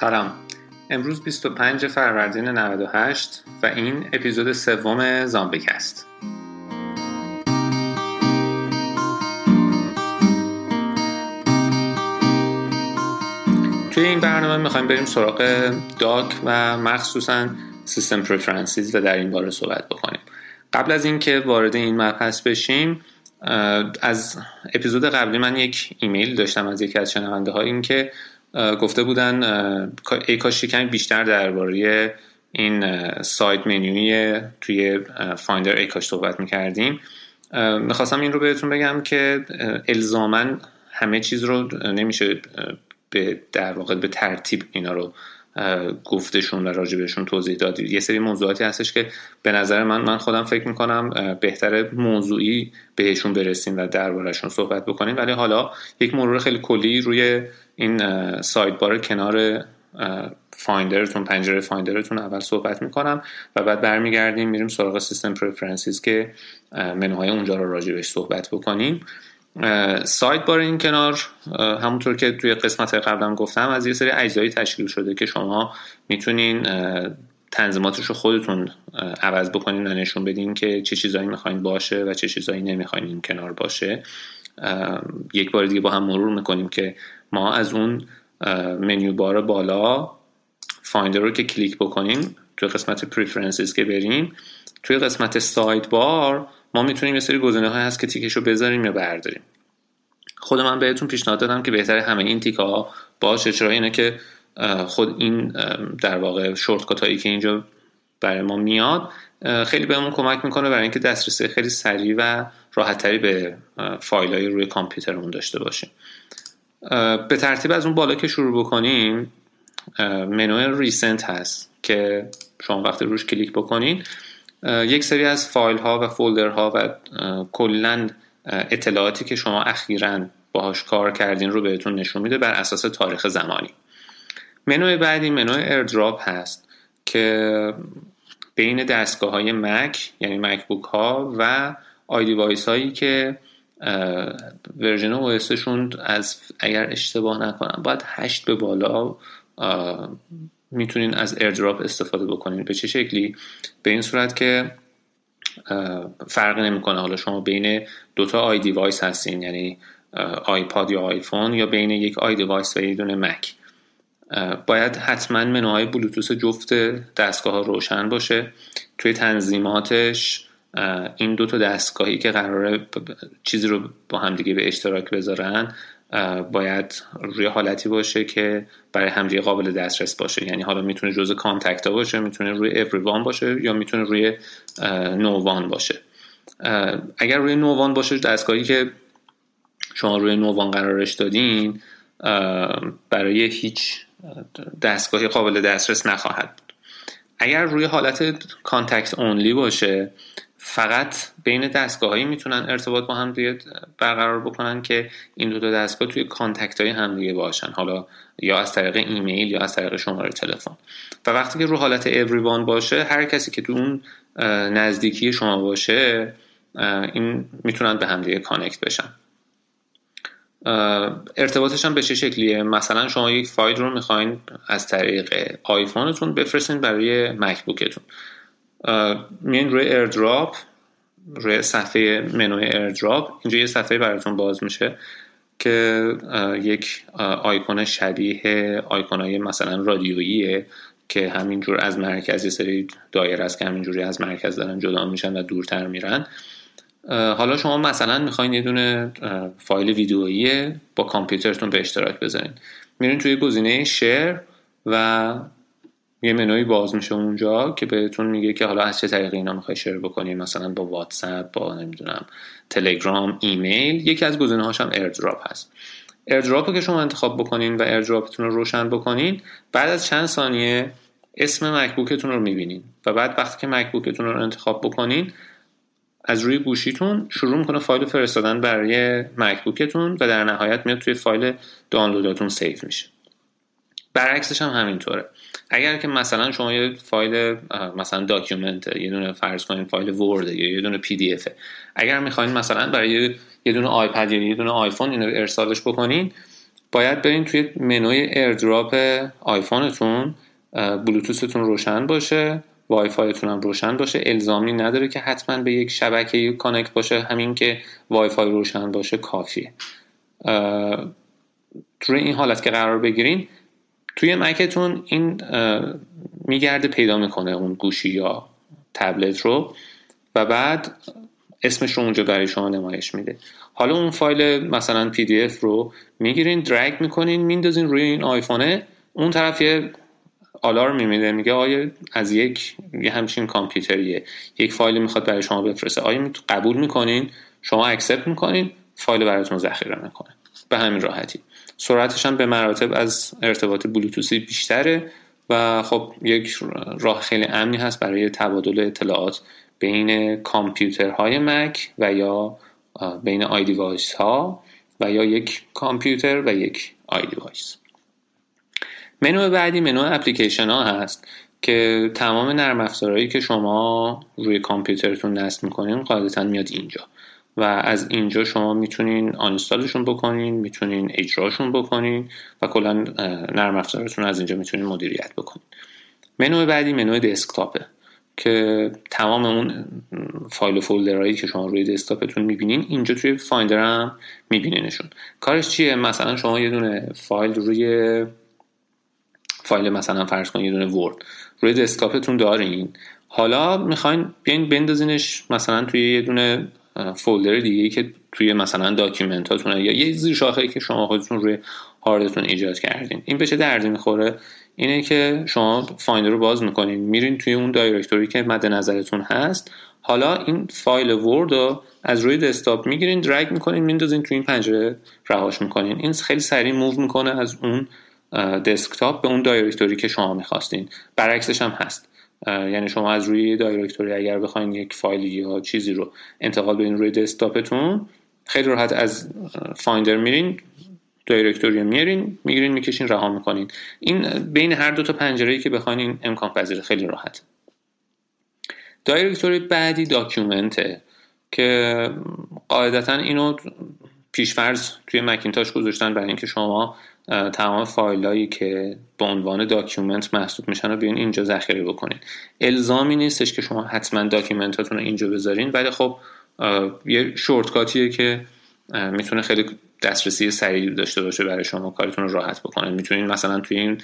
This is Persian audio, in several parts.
سلام. امروز 25 فروردین 98 و این اپیزود سوم زامبیک است توی این برنامه می‌خوایم بریم سراغ Dock و مخصوصا System Preferences و در این باره صحبت بکنیم. قبل از اینکه وارد این مبحث بشیم از اپیزود قبلی من یک ایمیل داشتم از یکی از شنونده ها این که گفته بودن ای کاش کمی بیشتر درباره این سایت منیوی توی فایندر ای کاش صحبت می‌کردیم. می‌خواستم این رو بهتون بگم که الزامن همه چیز رو نمیشه به در واقع به ترتیب اینا رو گفتشون و راجبشون توضیح داد یه سری موضوعاتی هستش که به نظر من من خودم فکر می‌کنم بهتر موضوعی بهشون برسیم و دربارهشون صحبت بکنیم. ولی حالا یک مرور خیلی کلی روی این sidebar کنار Finder تون پنجره Finder تون اول صحبت می‌کنم و بعد برمیگردیم میریم سراغ System Preferences که منوهای اونجا رو راجبش صحبت بکنیم. sidebar این کنار همونطور که توی قسمت قبلم گفتم از یه سری اجزایی تشکیل شده که شما می‌تونین تنظیماتش رو خودتون عوض بکنین و نشون بدین که چه چیزایی می‌خواین باشه و چه چیزایی نمی‌خواین این کنار باشه. یک بار دیگه با هم مرور می‌کنیم که ما از اون menu bar بالا Finder رو که کلیک بکنیم توی قسمت Preferences که بریم توی قسمت sidebar ما می‌تونیم یه سری گزینه های هست که تیکش رو بذاریم یا برداریم. خود من بهتون پیشنهاد دادم که بهتره همه این تیک ها باشه چرا اینه که خود این در واقع shortcut هایی که اینجا برای ما میاد خیلی بهمون کمک می‌کنه برای اینکه دسترسی خیلی سریع و راحتتری به فایل های روی کامپیوترمون داشته باشیم. به ترتیب از اون بالا که شروع بکنیم منو recent هست که شما وقتی روش کلیک بکنین یک سری از فایل ها و فولدر ها و کلا اطلاعاتی که شما اخیرا باهاش کار کردین رو بهتون نشون میده بر اساس تاریخ زمانی. منوی بعدی منوی AirDrop هست که بین دستگاه های مک یعنی مکبوک ها و iDevice هایی که version OS اگر اشتباه نکنم باید هشت به بالا می‌تونین از AirDrop استفاده بکنین. به چه شکلی؟ به این صورت که فرق نمی‌کنه. حالا شما بین دوتا iDevice هستین یعنی آیپاد یا آیفون یا بین یک iDevice و یه دونه مک. باید حتما منوهای بلوتوس جفت دستگاه ها روشن باشه. توی تنظیماتش این دو تا دستگاهی که قراره چیزی رو با همدیگه به اشتراک بذارن باید روی حالتی باشه که برای همدیگه قابل دسترس باشه. یعنی حالا می‌تونه جزء کانتکت ها باشه می‌تونه روی everyone باشه یا می‌تونه روی نووان باشه. اگر روی نووان باشه دستگاهی که شما روی no one قرارش دادین برای هیچ دستگاهی قابل دسترس نخواهد بود. اگر روی حالت contact only باشه فقط بین دستگاه هایی می‌تونن ارتباط با هم دیگه برقرار بکنن که این دو تا دستگاه توی contact های هم دیگه باشن. حالا یا از طریق ایمیل یا از طریق شماره تلفن. و وقتی که رو حالت everyone باشه هر کسی که تو اون نزدیکی شما باشه این می‌تونن به هم دیگه connect بشن. ارتباطش هم به چه شکلیه؟ مثلا شما یک فایل رو می‌خواین از طریق آیفونتون بفرستین برای مکبوکتون میین روی AirDrop روی صفحه منوی AirDrop اینجا یه صفحه براتون باز میشه که یک آیکون شبیه آیکون مثلا رادیوییه که همینجور از مرکز یه سری دایره است که همینجوری از مرکز دارن جدا میشن و دورتر میرن. حالا شما مثلا می‌خواین یه دونه فایل ویدیویی با کامپیوترتون به اشتراک بذارین. میرین توی گزینه share و یه منوی باز میشه اونجا که بهتون میگه که حالا از چه طریقی اینا می‌خوای share بکنی؟ مثلا با واتساپ با نمی‌دونم تلگرام ایمیل. یکی از گزینه هاش هم AirDrop هست. AirDrop که شما انتخاب بکنین و AirDrop تون رو روشن بکنین بعد از چند ثانیه اسم مکبوکتون رو می‌بینین و بعد وقتی که مکبوکتون رو انتخاب بکنین از روی گوشیتون شروع می‌کنه فایل فرستادن برای مکبوکتون و در نهایت میاد توی فایل دانلوداتون save میشه. برعکسش هم همینطوره. اگر که مثلا شما یه فایل مثلا document یه دونه فرض کنین فایل Word یا یه دونه PDF اگر می‌خواین مثلا برای یه دونه آیپد یا یه دونه آیفون اینو ارسالش بکنین باید برین توی منوی AirDrop آیفونتون بلوتوثتون روشن باشه وای فایتون هم روشن باشه. الزامی نداره که حتما به یک شبکه connect باشه. همین که وای فای روشن باشه کافیه. توی این حالت که قرار بگیرین توی مکتون این میگرده پیدا می‌کنه اون گوشی یا تبلت رو و بعد اسمش رو اونجا برای شما نمایش میده. حالا اون فایل مثلا PDF رو می‌گیرین drag می‌کنین میندازین روی این آیفونه. اون طرف یه آلارم میده میگه آیا از یک یه همچین کامپیوتریه. یک فایل می‌خواد برای شما بفرسته. آیا قبول می‌کنین؟ شما accept می‌کنین؟ فایل براتون ذخیره می‌کنه. به همین راحتی. سرعتش هم به مراتب از ارتباط بلوتوثی بیشتره و خب یک راه خیلی امنی هست برای تبادل اطلاعات بین کامپیوترهای مک و یا بین iDevice ها و یا یک کامپیوتر و یک iDevice. منو بعدی منو اپلیکیشن ها هست که تمام نرم افزارهایی که شما روی کامپیوترتون نصب می‌کنین قاعدتا میاد اینجا. و از اینجا شما می‌تونین آنستالشون بکنین می‌تونین اجراشون بکنین و کلا نرم افزارتون از اینجا می‌تونین مدیریت بکنین. منو بعدی منو desktopه که تمام اون فایل و folder هایی که شما روی desktop تون می‌بینین اینجا توی Finder هم میبینینشون. کارش چیه؟ مثلا شما یه دونه فایل روی فایل مثلا فرض کنید یه دونه Word روی desktop تون دارین. حالا می‌خواین بیاین بندازینش مثلا توی یه دونه folder دیگه که توی مثلا document اتون یا یه زیر شاخه‌ای که شما خودتون روی هاردتون ایجاد کردین. این به چه دردی می‌خوره؟ اینه که شما Finder رو باز می‌کنین میرین توی اون directory که مد نظرتون هست. حالا این فایل Word رو از روی desktop می‌گیرین drag می‌کنین میندازین توی این پنجره رهاش می‌کنین. این خیلی سریع move می‌کنه از اون desktop به اون directory که شما می‌خواستین. برعکسش هم هست. یعنی شما از روی directory اگر بخواین یک فایل یا چیزی رو انتقال بدین روی desktop تون خیلی راحت از Finder میرین directory میارین می‌گیرین می‌کشین رها می‌کنین. این بین هر دو تا پنجره که بخواین این امکان پذیر خیلی راحت. directory بعدی document ه که قاعدتا اینو پیشفرض توی مکینتاش گذاشتن برای اینکه شما تمام فایلایی که به عنوان document محسوب میشن رو بیاین اینجا ذخیره بکنین. الزامی نیستش که شما حتما document اتون رو اینجا بذارین ولی خب یه shortcut یه که می‌تونه خیلی دسترسی سریع داشته باشه برای شما کارتون رو راحت بکنین می‌تونین مثلا توی این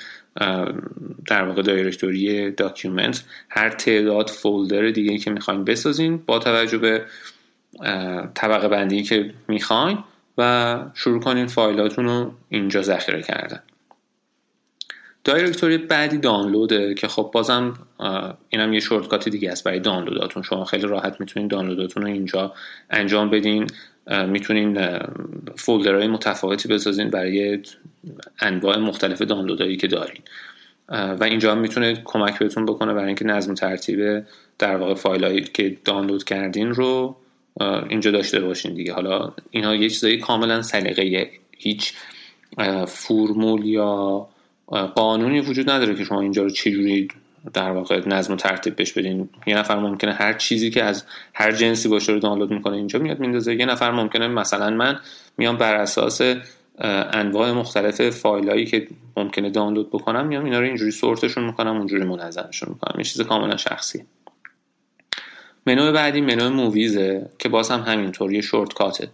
در واقع directory document هر تعداد folder دیگه که می‌خواین بسازین با توجه به طبقه بندی که می‌خواین. و شروع کنین فایلاتون رو اینجا ذخیره کردن. directory بعدی دانلوده که خب بازم اینم یه شورتکات دیگه است برای دانلوداتون. شما خیلی راحت می‌تونین دانلوداتون رو اینجا انجام بدین. می‌تونین فولدرهای متفاوتی بسازین برای انواع مختلف دانلودهایی که دارین. و اینجا هم می‌تونه کمک بهتون بکنه برای اینکه نظم ترتیب در واقع فایلهایی که دانلود کردین رو اینجا داشته باشین دیگه. حالا اینها یه چیزایی کاملا سلیقه هیچ فرمول یا قانونی وجود نداره که شما اینجا رو چجوری در واقع نظم و ترتیب بش بدین. یه نفر ممکنه هر چیزی که از هر جنسی باشه رو دانلود می‌کنه اینجا میاد میندازه. یه نفر ممکنه مثلا من میام بر اساس انواع مختلف فایلایی که ممکنه دانلود بکنم میام اینا رو اینجوری سورتشون می‌کنم اونجوری منظمشون می‌کنم. این چیز کاملا شخصی. منو بعدی منو موویزه که باز هم همینطور یه شورتکاته.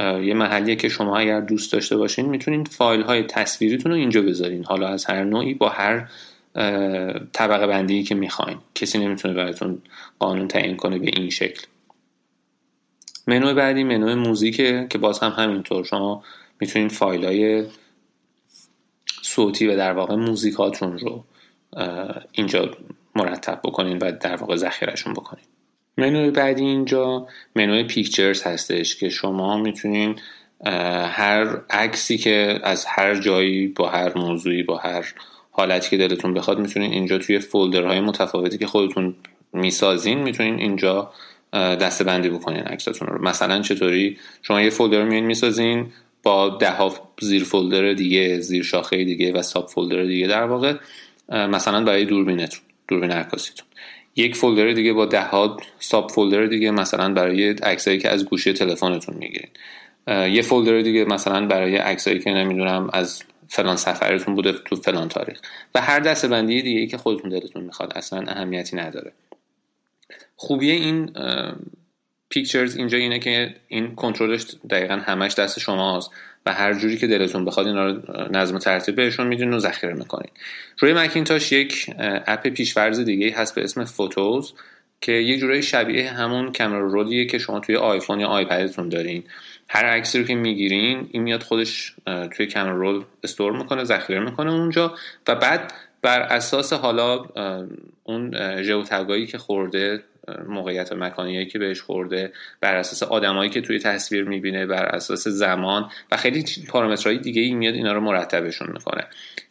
یه محلیه که شما اگر دوست داشته باشین می‌تونین فایل های تصویریتون رو اینجا بذارین. حالا از هر نوعی با هر طبقه بندی که می‌خواین. کسی نمی‌تونه براتون قانون تعیین کنه به این شکل. منو بعدی منو موزیکه که باز هم همینطور. شما می‌تونین فایل های صوتی و در واقع موزیکاتون رو اینجا مرتب بکنین و در واقع ذخیرهشون بکنین. منوی بعدی اینجا منوی پیکچرز هستش که شما می‌تونین هر عکسی که از هر جایی با هر موضوعی با هر حالتی که دلتون بخواد می‌تونین اینجا توی فولدرهای متفاوتی که خودتون می‌سازین می‌تونین اینجا دسته بندی بکنین عکساتون رو. مثلا چطوری؟ شما یه فولدر میین می‌سازین با ده زیر فولدر دیگه زیر شاخه دیگه و ساب فولدر دیگه در واقع مثلا برای دوربینتون دوربین عکاسیتون. یک فولدر دیگه با ده ها ساب فولدر دیگه مثلا برای عکسایی که از گوشه تلفنتون می‌گیرین. یه فولدر دیگه مثلا برای عکسایی که نمی‌دونم از فلان سفرتون بوده تو فلان تاریخ. و هر دسته بندی دیگه ای که خودتون دلتون می‌خواد اصلا اهمیتی نداره. خوبی این پیکچرز اینجا اینه که این کنترلش دقیقا همش دست شماست. و هر جوری که دلتون بخواد اینا رو نظم ترتیب بهشون میدین و ذخیره می‌کنید روی مکینتاش یک اپ پیشورز دیگه هست به اسم فوتوز که یه جورایی شبیه همون کامرا رولیه که شما توی آیفون یا آیپدتون دارین. هر عکسی رو که می‌گیرین این میاد خودش توی کامرا رول استور می‌کنه ذخیره می‌کنه اونجا و بعد بر اساس حالا اون ژئوتگایی که خورده موقعیت مکانیایی که بهش خورده بر اساس آدمایی که توی تصویر می‌بینه بر اساس زمان و خیلی پارامترهای دیگه ای میاد اینا رو مرتبشون می‌کنه.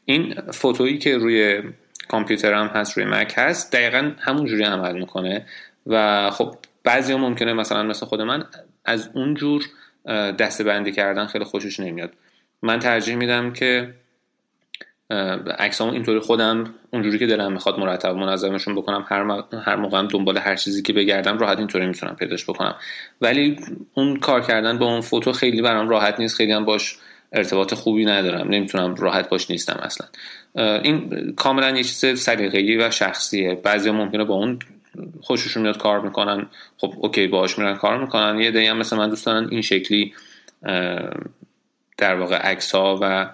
این فوتویی که روی کامپیوتر هم هست روی مک هست دقیقا همون جوری عمل می‌کنه و خب بعضی هم ممکنه مثلا مثل خود من از اون جور دسته بندی کردن خیلی خوشش نمیاد. من ترجیح میدم که عکسامو اینطوری خودم اونجوری که دلم می‌خواد مرتب منظمشون بکنم هر, هر موقع دنبال هر چیزی که بگردم راحت اینطوری می‌تونم پیداش بکنم. ولی اون کار کردن با اون فوتو خیلی برام راحت نیست خیلی هم باش ارتباط خوبی ندارم. نمی‌تونم راحت باش نیستم اصلا. این کاملا یه چیز سلیقه‌ای و شخصیه. بعضی ممکنه با اون خوششون میاد کار می‌کنن. خب اوکی باهاش میرن کار می‌کنن. یه دی هم مثل من دوست این شکلی در واقع عکس ها و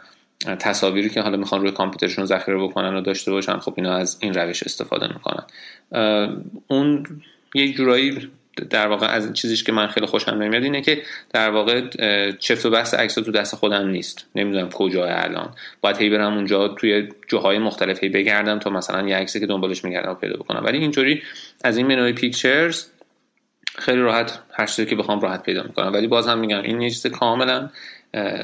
تصاویری که حالا می‌خوان روی کامپیوترشون ذخیره بکنن و داشته باشن خب اینا از این روش استفاده می‌کنن. اون یک جورایی در واقع از چیزیش که من خیلی خوشم نمیاد اینه که در واقع چفت و بحث عکس تو دست خودم نیست. نمی‌دونم کجا الان. باید هی برم اونجا توی جاهای مختلف هی بگردم تا مثلا یه عکسی که دنبالش میگردم پیدا بکنم. ولی اینطوری از این منوی pictures خیلی راحت هر چیزی که بخوام راحت پیدا می‌کنم. ولی باز هم میگم این یه چیز کاملا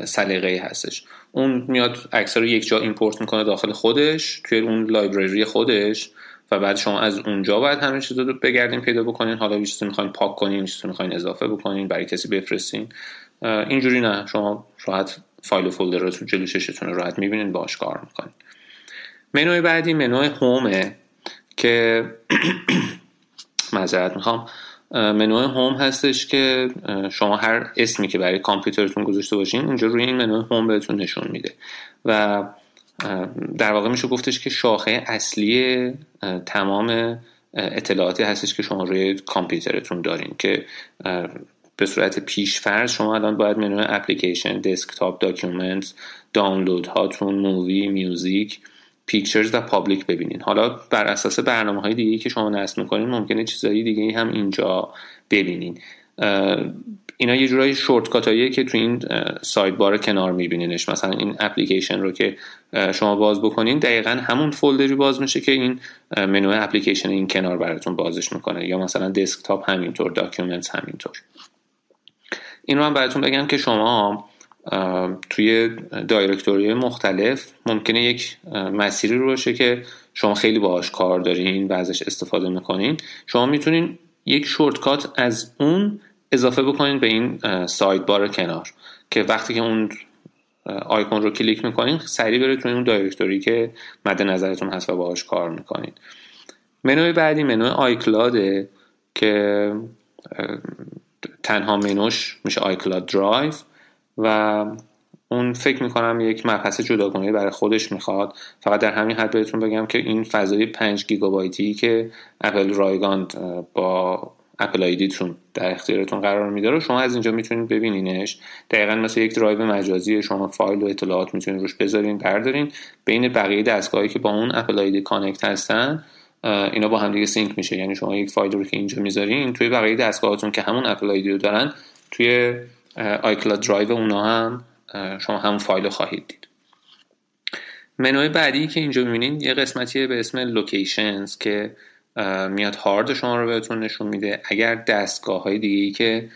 سلیقه‌ای هستش. اون میاد عکس رو یک جا import می‌کنه داخل خودش توی اون library خودش و بعد شما از اونجا باید همه چیز رو بگردین پیدا بکنین. حالا یه چیزی می‌خواین پاک کنین چیزی می‌خواین اضافه بکنین برای کسی بفرستین. اینجوری نه شما راحت فایل و folder رو تو جلو چشتون راحت می‌بینین باش کار می‌کنین. منوی بعدی منوی home ه که معذرت می‌خوام. منوی home هستش که شما هر اسمی که برای کامپیوترتون گذاشته باشین اینجا روی این منوی home بهتون نشون میده. و در واقع میشه گفتش که شاخه اصلی تمام اطلاعاتی هستش که شما روی کامپیوترتون دارین که به صورت پیش فرض شما الان باید منوی application desktop document دانلود هاتون movie music pictures و public ببینین. حالا بر اساس برنامه های دیگه که شما نصب می‌کنین ممکنه چیزهای دیگه هم اینجا ببینین. اینا یه جورایی shortcut هاییه که تو این sidebar کنار میبینینش. مثلا این اپلیکیشن رو که شما باز بکنین دقیقا همون folder ی باز میشه که این منو اپلیکیشن این کنار براتون بازش می‌کنه. یا مثلا desktop همینطور document همینطور. این رو هم براتون بگم که شما توی دایرکتوری مختلف ممکنه یک مسیری رو باشه که شما خیلی باهاش کار دارین و ازش استفاده می‌کنین. شما می‌تونین یک شورتکات از اون اضافه بکنین به این سایت بار کنار که وقتی که اون آیکون رو کلیک می‌کنین سریع بره توی اون دایرکتوری که مد نظرتون هست و باهاش کار می‌کنین. منوی بعدی منوی آیکلاده که تنها منوش میشه iCloud Drive. و اون فکر می‌کنم یک مبحث جداگانه برای خودش می‌خواد. فقط در همین حد بهتون بگم که این فضای 5 گیگابایتی که اپل رایگان با Apple ID تون در اختیارتون قرار میده رو شما از اینجا می‌تونید ببینینش. دقیقا مثل یک درایو مجازی شما فایل و اطلاعات می‌تونید روش بذارین بردارین. بین بقیه دستگاهی که با اون Apple ID connect هستن اینا با هم دیگه sync میشه. یعنی شما یک فایل رو که اینجا می‌ذارین توی بقیه دستگاهاتون که همون Apple ID رو دارن توی iCloud Drive اونا هم شما همون فایل رو خواهید دید. منوی بعدی که اینجا می‌بینین یه قسمتیه به اسم locations که میاد هارد شما رو بهتون نشون میده. اگر دستگاه های دیگه ای که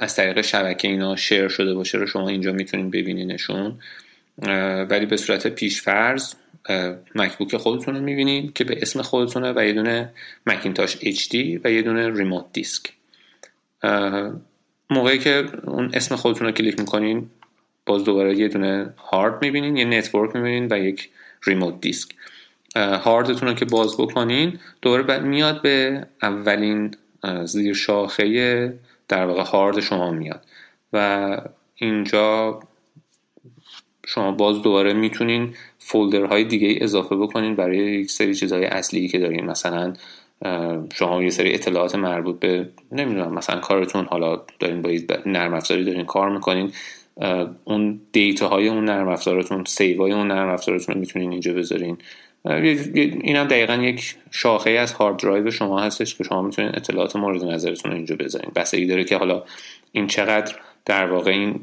از طریق شبکه اینا share شده باشه رو شما اینجا می‌تونید ببینینشون. ولی به صورت پیشفرض MacBook خودتون رو می‌بینید که به اسم خودتونه و یه دونه Macintosh HD و یه دونه remote disc. موقعی که اون اسم خودتون رو کلیک می‌کنین باز دوباره یه دونه هارد می‌بینین یه network می‌بینین و یک remote disc. هاردتون رو که باز بکنین دوباره میاد به اولین زیر شاخه در واقع هارد شما میاد. و اینجا شما باز دوباره می‌تونین folder های دیگه اضافه بکنین برای یک سری چیزهای اصلی که دارین. مثلا شما یه سری اطلاعات مربوط به نمی‌دونم مثلا کارتون حالا دارین با نرم افزاری دارین کار می‌کنین اون data های اون نرم افزارتون save های اون نرم افزارتون می‌تونین اینجا بذارین. این هم دقیقا یک شاخه از hard drive شما هستش که شما می‌تونین اطلاعات مورد نظرتون رو اینجا بذارین. بستگی داره که حالا این چقدر در واقع این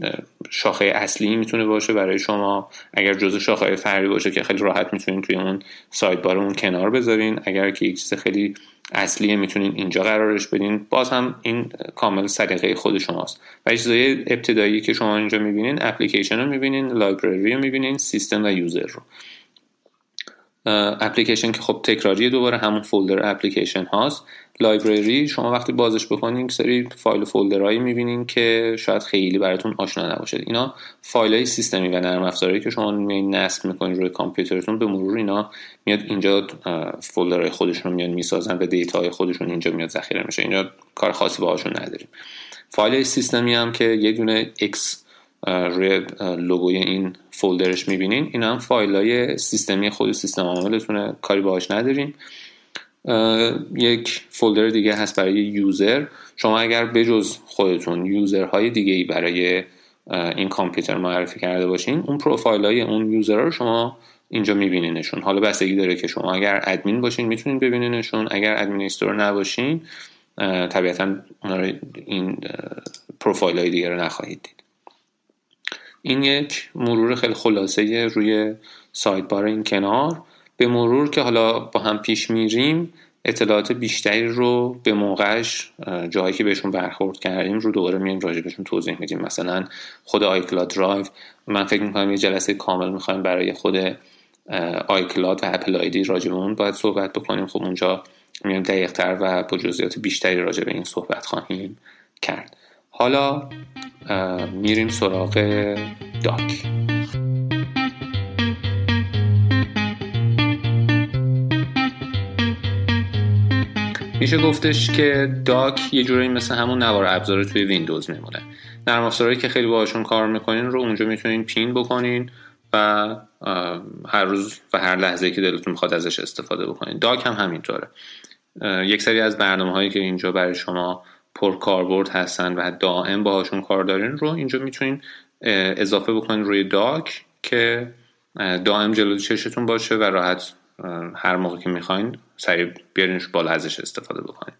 شاخه اصلی می‌تونه باشه برای شما. اگر جزء شاخه فرعی باشه که خیلی راحت می‌تونین توی اون سایت بار اون کنار بذارین. اگر که یک چیز خیلی اصلیه می‌تونین اینجا قرارش بدین. باز هم این کامل سلیقه خود شماست. و چیزای ابتدایی که شما اینجا می‌بینین اپلیکیشن رو می‌بینین لایبرری رو می‌بینین سیستم و یوزر رو. اپلیکیشن که خب تکراری دوباره همون فولدر اپلیکیشن هاست. library شما وقتی بازش بکنین سری فایل و folder هایی می‌بینین که شاید خیلی براتون آشنا نباشه. اینا فایل های سیستمی و نرم افزاری که شما میایین نصب می‌کنین روی کامپیوترتون به مرور اینا میاد اینجا folder های خودشون میاد می‌سازن و data های خودشون اینجا میاد ذخیره میشه. اینجا کار خاصی باهاشون نداریم. فایل سیستمی هم که یه دونه X روی لوگوی این folder ش می‌بینین. این هم فایل های سیستمی خود سیستم عاملتونه. کاری باهاش نداریم. یک folder دیگه هست برای user. شما اگر بجز خودتون user های دیگه ای برای این کامپیوتر معرفی کرده باشین اون پروفایل های اون user رو شما اینجا میبینینشون. حالا بستگی داره که شما اگر ادمین باشین می‌تونین ببینینشون. اگر administrator نباشین طبیعتا این پروفایل های دیگه رو نخواهید دید. این یک مرور خیلی خلاصه روی sidebar این کنار. به مرور که حالا با هم پیش میریم اطلاعات بیشتری رو به موقعش جایی که بهشون برخورد کردیم رو دوباره میایم بهشون توضیح میدیم. مثلا خود iCloud Drive من فکر می‌کنم یه جلسه کامل می‌خوایم برای خود iCloud و Apple ID راجع به اون باید صحبت بکنیم. خب اونجا میایم دقیقتر و با جزئیات بیشتری راجع به این صحبت خواهیم کرد. حالا میریم سراغ Dock. میشه گفتش که Dock یه جورایی مثل همون نوار ابزار توی ویندوز میمونه. نرم افزارهایی که خیلی باهاشون کار می‌کنین رو اونجا می‌تونین pin بکنین و هر روز و هر لحظه که دلتون می‌خواد ازش استفاده بکنین. Dock هم همینطوره. یک سری از برنامه هایی که اینجا برای شما پر کاربرد هستن و دائم باهاشون کار دارین رو اینجا می‌تونین اضافه بکنین روی داک که دائم جلوی چشتون باشه و راحت هر موقع که می‌خواین سریع بیارینش بالا ازش استفاده بکنین.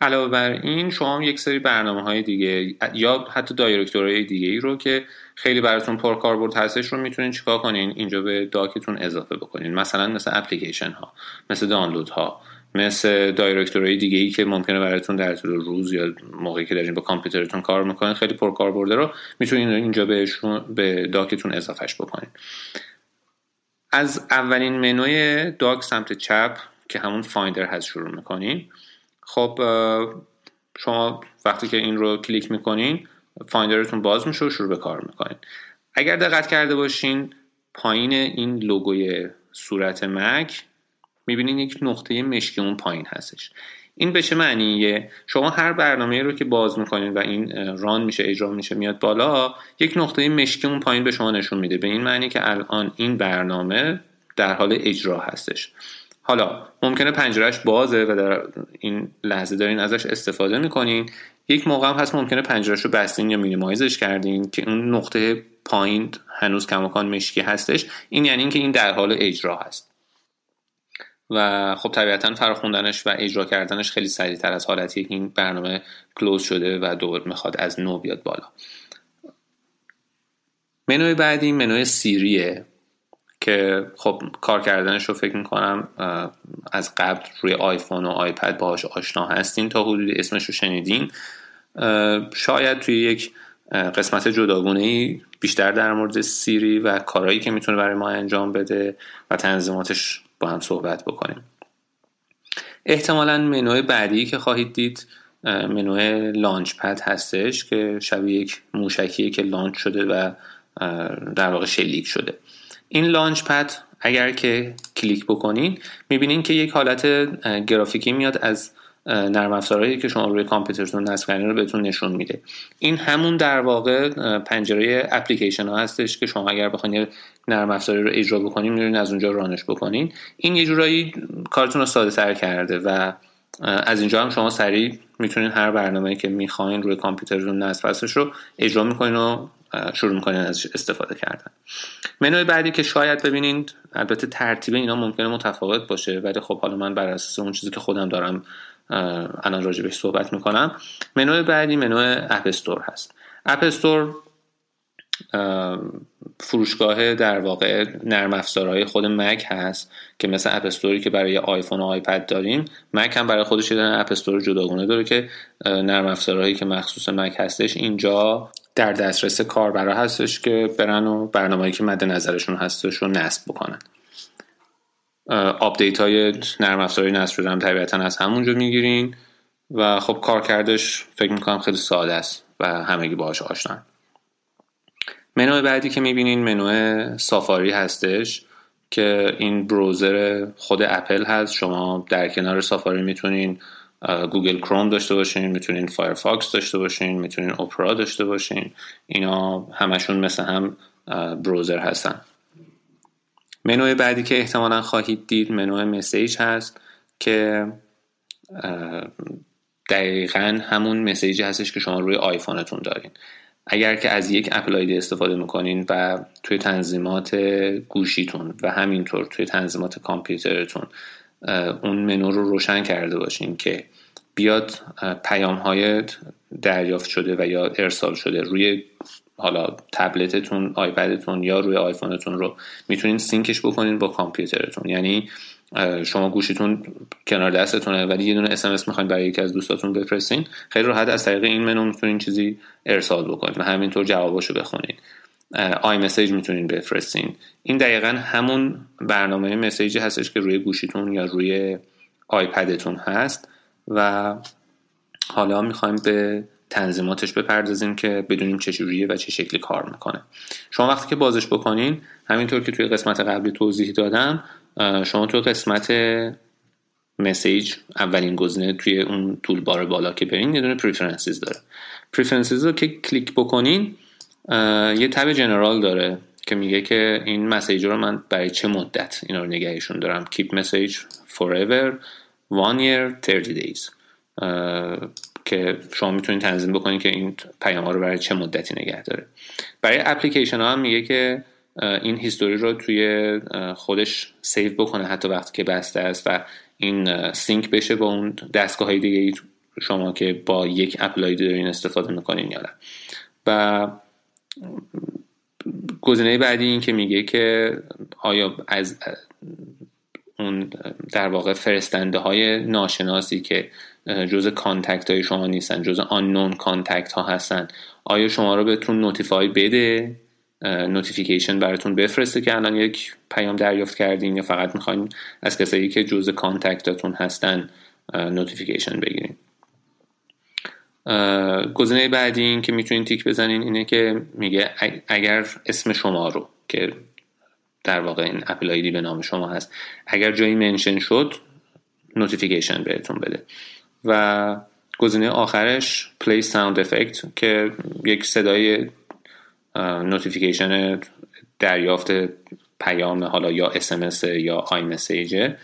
علاوه بر این شما یک سری برنامه های دیگه یا حتی دایرکتورهای دیگه ای رو که خیلی براتون پر کاربرد هستش رو می‌تونین چیکار کنین؟ اینجا به داکتون اضافه بکنین. مثلا مثل اپلیکیشن ها مثل دانلود ها مثل directory های دیگه ای که ممکنه براتون در طول روز یا موقعی که دارین با کامپیوترتون کار می‌کنین خیلی پر کاربرده رو می‌تونین اینجا بهشون به Dock تون اضافهش بکنین. از اولین منوی Dock سمت چپ که همون Finder هست شروع می‌کنین خب شما وقتی که این رو کلیک می‌کنین Finder تون باز میشه و شروع به کار می‌کنین. اگر دقت کرده باشین پایین این لوگوی صورت مک می‌بینین یک نقطه مشکی اون پایین هستش. این به چه معنیه؟ شما هر برنامه رو که باز می‌کنید و این ران میشه اجرا میشه میاد بالا یک نقطه مشکی اون پایین به شما نشون میده. به این معنی که الان این برنامه در حال اجرا هستش. حالا ممکنه پنجرهش بازه و در این لحظه دارین ازش استفاده می‌کنین. یک موقع هم هست ممکنه پنجرهش رو بستین یا مینیمایزش کردین که اون نقطه پایین هنوز کماکان مشکی هستش. این یعنی اینکه این در حال اجرا هست. و خب طبیعتا فراخوندنش و اجرا کردنش خیلی سریعتر از حالتی این برنامه کلوز شده و دوباره می‌خواد از نو بیاد بالا. منوی بعدی منوی سیریه که خب کار کردنش رو فکر می‌کنم از قبل روی آیفون و آیپد باهاش آشنا هستین تا حدودی اسمش رو شنیدین. شاید توی یک قسمت جداگونه ای بیشتر در مورد Siri و کارهایی که می‌تونه برای ما انجام بده و تنظیماتش با هم صحبت بکنیم. احتمالا منوی بعدی که خواهید دید منوی Launchpad هستش که شبیه یک موشکیه که launch شده و در واقع شلیک شده. این Launchpad اگر که کلیک بکنین می‌بینین که یک حالت گرافیکی میاد از نرم افزارهایی که شما روی کامپیوترتون نصب کردین رو بهتون نشون میده. این همون در واقع پنجره اپلیکیشن ها هستش که شما اگر بخواید نرم افزاری رو اجرا بکنین میرین از اونجا رانش بکنین. این یه جورایی کارتون رو ساده تر کرده و از اینجا هم شما سریع می‌تونین هر برنامه‌ای که می‌خواین روی کامپیوترتون نصب هستش رو اجرا می‌کنین و شروع می‌کنین ازش استفاده کردن. منوی بعدی که شاید ببینید البته ترتیب اینا ممکنه متفاوت باشه ولی خب حالا من بر اساس اون چیزی که خودم دارم الان راجبش صحبت می‌کنم. منوی بعدی منو App Store هست. App Store فروشگاه در واقع نرم افزارهای خود Mac هست که مثل App Store ی که برای آیفون و iPad داریم Mac هم برای خودش یه App Store جداگونه داره که نرم افزارهایی که مخصوص Mac هستش اینجا در دسترس کاربرا هستش که برن و برنامه‌ای که مد نظرشون هستش رو نصب بکنن. آپدیت های نرم افزاری نصب هم طبیعتا از همونجا می‌گیرین و خب کارکردش فکر می‌کنم خیلی ساده است و همگی باهاش آشنا منو بعدی که می‌بینین منو Safari هستش که این browser خود اپل هست. شما در کنار Safari می‌تونین Google Chrome داشته باشین می‌تونین Firefox داشته باشین می‌تونین Opera داشته باشین. اینا همشون مثل هم بروزر هستن. منوی بعدی که احتمالا خواهید دید منو مسیج هست که دقیقا همون مسیجی هستش که شما روی آیفونتون دارین. اگر که از یک اپل آیدی استفاده می‌کنین و توی تنظیمات گوشیتون و همینطور توی تنظیمات کامپیوترتون اون منو رو روشن کرده باشین که بیاد پیام های دریافت شده و یا ارسال شده روی حالا تبلتتون iPad تون یا روی آیفونتون رو می‌تونین sync ش بکنین با کامپیوترتون. یعنی شما گوشیتون کنار دستتونه ولی یه دونه اس می‌خواین برای یکی از دوستاتون بفرستین خیلی راحت از طریق این منو می‌تونین چیزی ارسال بکنین و همینطور جواباشو بخونین. iMessage می‌تونین بفرستین. این دقیقا همون برنامه message ی هستش که روی گوشیتون یا روی iPad تون هست و حالا می‌خوایم به تنظیماتش بپردازیم که بدونیم چه جوریه و چه شکلی کار می‌کنه. شما وقتی که بازش بکنین همینطور که توی قسمت قبلی توضیح دادم شما توی قسمت message اولین گزینه توی اون toolbar بالا که برین یه دونه preferences داره. preferences رو که کلیک بکنین یه tab general داره که میگه که این message رو من برای چه مدت اینا رو نگهشون دارم. keep message forever one year 30 days. که شما می‌تونید تنظیم بکنید که این پیام ها رو برای چه مدتی نگه داره. برای اپلیکیشن ها هم میگه که این history رو توی خودش save بکنه حتی وقتی که بسته است و این sync بشه با اون دستگاه های دیگه شما که با یک Apple ID دارین استفاده می‌کنین یا نه. و گزینه بعدی این که میگه که آیا از اون در واقع فرستنده های ناشناسی که جز contact های شما نیستن جز unknown contact ها هستن. آیا شما رو بهتون notify بده؟ notification براتون بفرسته که الان یک پیام دریافت کردین یا فقط می‌خواین از کسایی که جز contact اتون هستن notification بگیرین. گزینه بعدی این که می‌تونین تیک بزنین اینه که میگه اگر اسم شما رو که در واقع این Apple ID به نام شما هست اگر جایی mention شد notification بهتون بده. و گزینه آخرش play sound effect که یک صدای notification دریافت پیام حالا یا SMS یا iMessage ه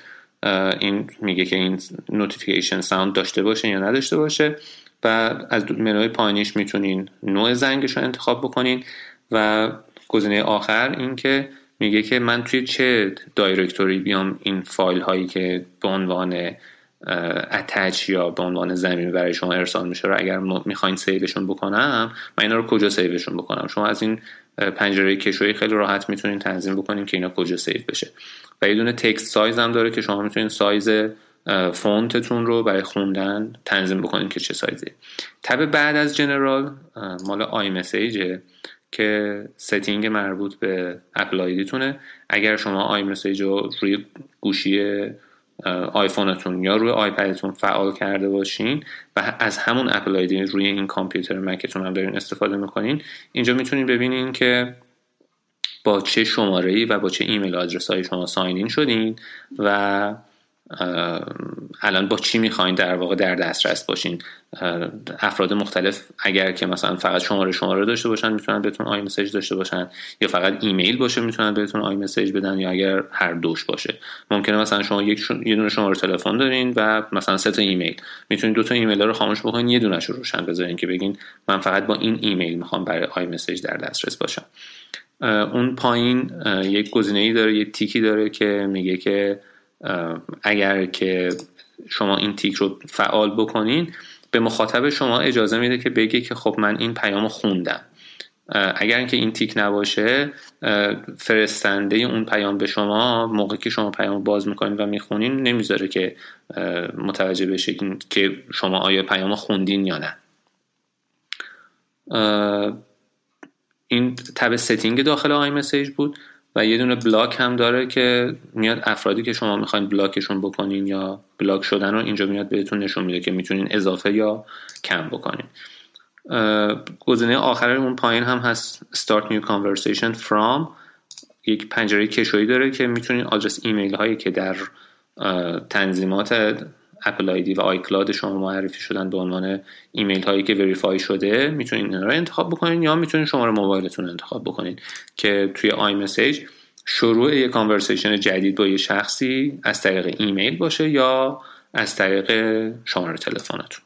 این میگه که این notification sound داشته باشه یا نداشته باشه و از منوی پایینیش می‌تونین نوع زنگش رو انتخاب بکنین و گزینه آخر این که میگه که من توی چه directory بیام این فایل هایی که به عنوان attach یا به عنوان ضمیمه برای شما ارسال میشه رو اگر می‌خواین save شون بکنم من اینا رو کجا save شون بکنم؟ شما از این پنجره کشوی خیلی راحت می‌تونین تنظیم بکنین که اینا کجا save بشه. و یه دونه text size هم داره که شما می‌تونین سایز فونتتون رو برای خوندن تنظیم بکنین که چه سایزی. tab بعد از General مال iMessage ه که setting مربوط به Apple ID تونه اگر شما iMessage رو روی گوشی آیفونتون یا روی iPad تون فعال کرده باشین و از همون Apple ID روی این کامپیوتر Mac تون هم دارین استفاده می‌کنین. اینجا می‌تونین ببینین که با چه شماره و با چه email address های شما sign in شدین و الان با چی می‌خواین در واقع در دسترس باشین؟ افراد مختلف اگر که مثلا فقط شماره شماره داشته باشن می‌تونن بهتون iMessage داشته باشن. یا فقط ایمیل باشه می‌تونن بهتون iMessage بدن یا اگر هر دوش باشه. ممکنه مثلا شما یک یه دونه شماره تلفن دارین و مثلا سه تا ایمیل. می‌تونید دو تا ایمیل رو خاموش بکنین یه دونش رو روشن بذارین که بگین من فقط با این ایمیل می‌خوام برای iMessage در دسترس باشم. اون پایین یک گزینه ای داره یه تیکی داره که میگه که اگر که شما این تیک رو فعال بکنین به مخاطب شما اجازه میده که بگه که خب من این پیام خوندم. اگر اینکه این تیک نباشه فرستنده اون پیام به شما موقعی که شما پیام باز می‌کنین و می‌خونین نمی‌ذاره که متوجه بشه که شما آیا پیام خوندین یا نه. این tab setting داخل iMessage بود. و یه دونه block هم داره که میاد افرادی که شما می‌خواین block شون بکنین یا block شدن رو اینجا میاد بهتون نشون میده که می‌تونین اضافه یا کم بکنین. گزینه آخر اون پایین هم هست start new conversation from. یک پنجره کشویی داره که می‌تونین آدرس ایمیل هایی که در تنظیمات Apple ID و iCloud شما معرفی شدن به عنوان ایمیل هایی که verify شده می‌تونید این رو انتخاب بکنید یا می‌تونید شماره موبایلتون انتخاب بکنید که توی iMessage شروع یک conversation جدید با یه شخصی از طریق ایمیل باشه یا از طریق شماره تلفنتون.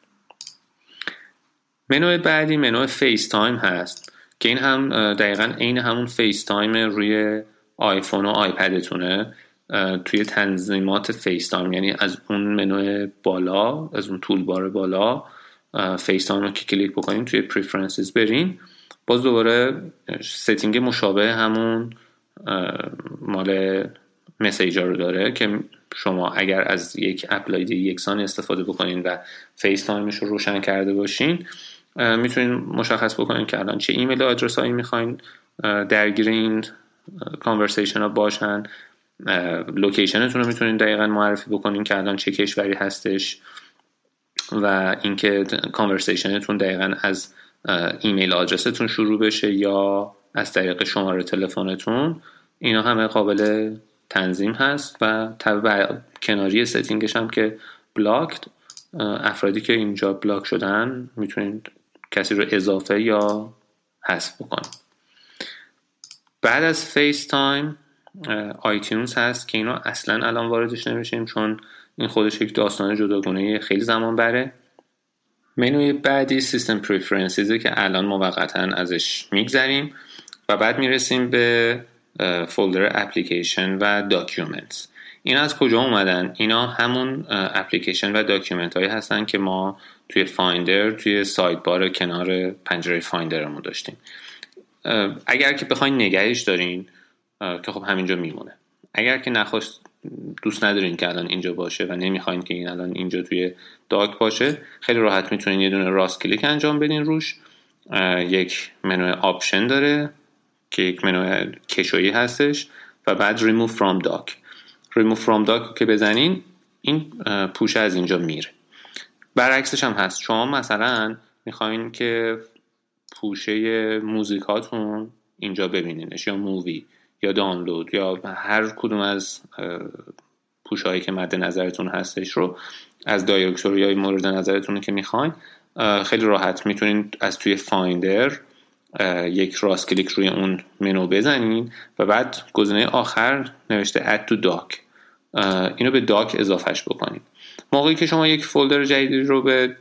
منوی بعدی منوی FaceTime هست که این هم دقیقا عین همون FaceTime روی آیفون و iPad تونه توی تنظیمات FaceTime یعنی از اون منو بالا از اون toolbar بالا FaceTime رو که کلیک بکنیم توی preferences برین. باز دوباره setting مشابه همون مال message ا رو داره که شما اگر از یک Apple ID یکسان استفاده بکنین و FaceTime ش رو روشن کرده باشین می‌تونین مشخص بکنین که الان چه email address هایی می‌خواین درگیر این conversation ها باشن. location تون رو می‌تونین دقیقا معرفی بکنین که الان چه کشوری هستش و اینکه conversation تون دقیقا از email address تون شروع بشه یا از طریق شماره تلفنتون. اینا همه قابل تنظیم هست و tab کناری setting ش هم که blocked افرادی که اینجا بلاک شدن می‌تونید کسی رو اضافه یا حذف بکنید بعد از FaceTime, iTunes هست که اینا اصلا الان واردش نمیشیم چون این خودش یک داستان جداگونه خیلی زمان بره. منوی بعدی System Preferences ه که الان موقتا ازش میگذریم و بعد می‌رسیم به folder application و document این از کجا اومدن؟ اینا همون اپلیکیشن و document هایی هستن که ما توی Finder توی sidebar کنار پنجره Finder مون داشتیم. اگر که بخواین نگهش دارین که خب همینجا میمونه. اگر که نخواست دوست ندارین که الان اینجا باشه و نمی‌خواین که این الان اینجا توی dock باشه خیلی راحت می‌تونین یه دونه راست کلیک انجام بدین روش. یک منو option داره که یک منو کشویی هستش و بعد remove from dock. remove from dock که بزنین این پوشه از اینجا میره. برعکسش هم هست. شما مثلا می‌خواین که پوشه موزیکاتون اینجا ببینینش یا movie. یا دانلود یا هر کدوم از پوشهایی که مد نظرتون هستش رو از directory های مورد نظرتون که می‌خواین خیلی راحت می‌تونید از توی Finder یک راست کلیک روی اون منو بزنین و بعد گزینه آخر نوشته add to dock اینو به dock اضافهش بکنید موقعی که شما یک folder جدیدی رو به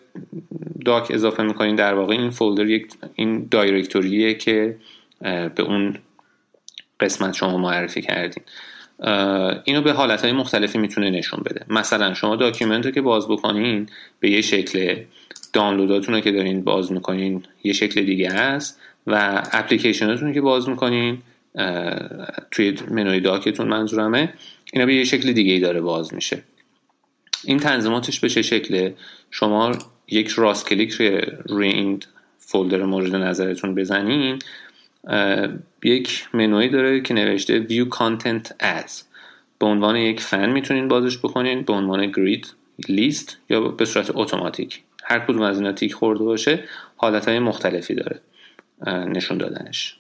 dock اضافه می‌کنین در واقع این folder یک این directory ه که به اون قسمت شما معرفی کردین اینو به حالت های مختلفی می‌تونه نشون بده. مثلا شما document رو که باز بکنین به یه شکل دانلوداتون رو که دارین باز می‌کنین یه شکل دیگه هست و اپلیکیشناتون که باز می‌کنین توی منوی dock تون منظورمه اینا به یه شکل دیگه ای داره باز میشه. این تنظیماتش به چه شکله شما یک راست کلیک روی این فولدر مورد نظرتون بزنین یک منوی داره که نوشته view content as. به عنوان یک فن می‌تونین بازش بکنین به عنوان گرید لیست یا به صورت اتوماتیک هر کدوم از اینا تیک خورده باشه حالت های مختلفی داره نشون دادنش.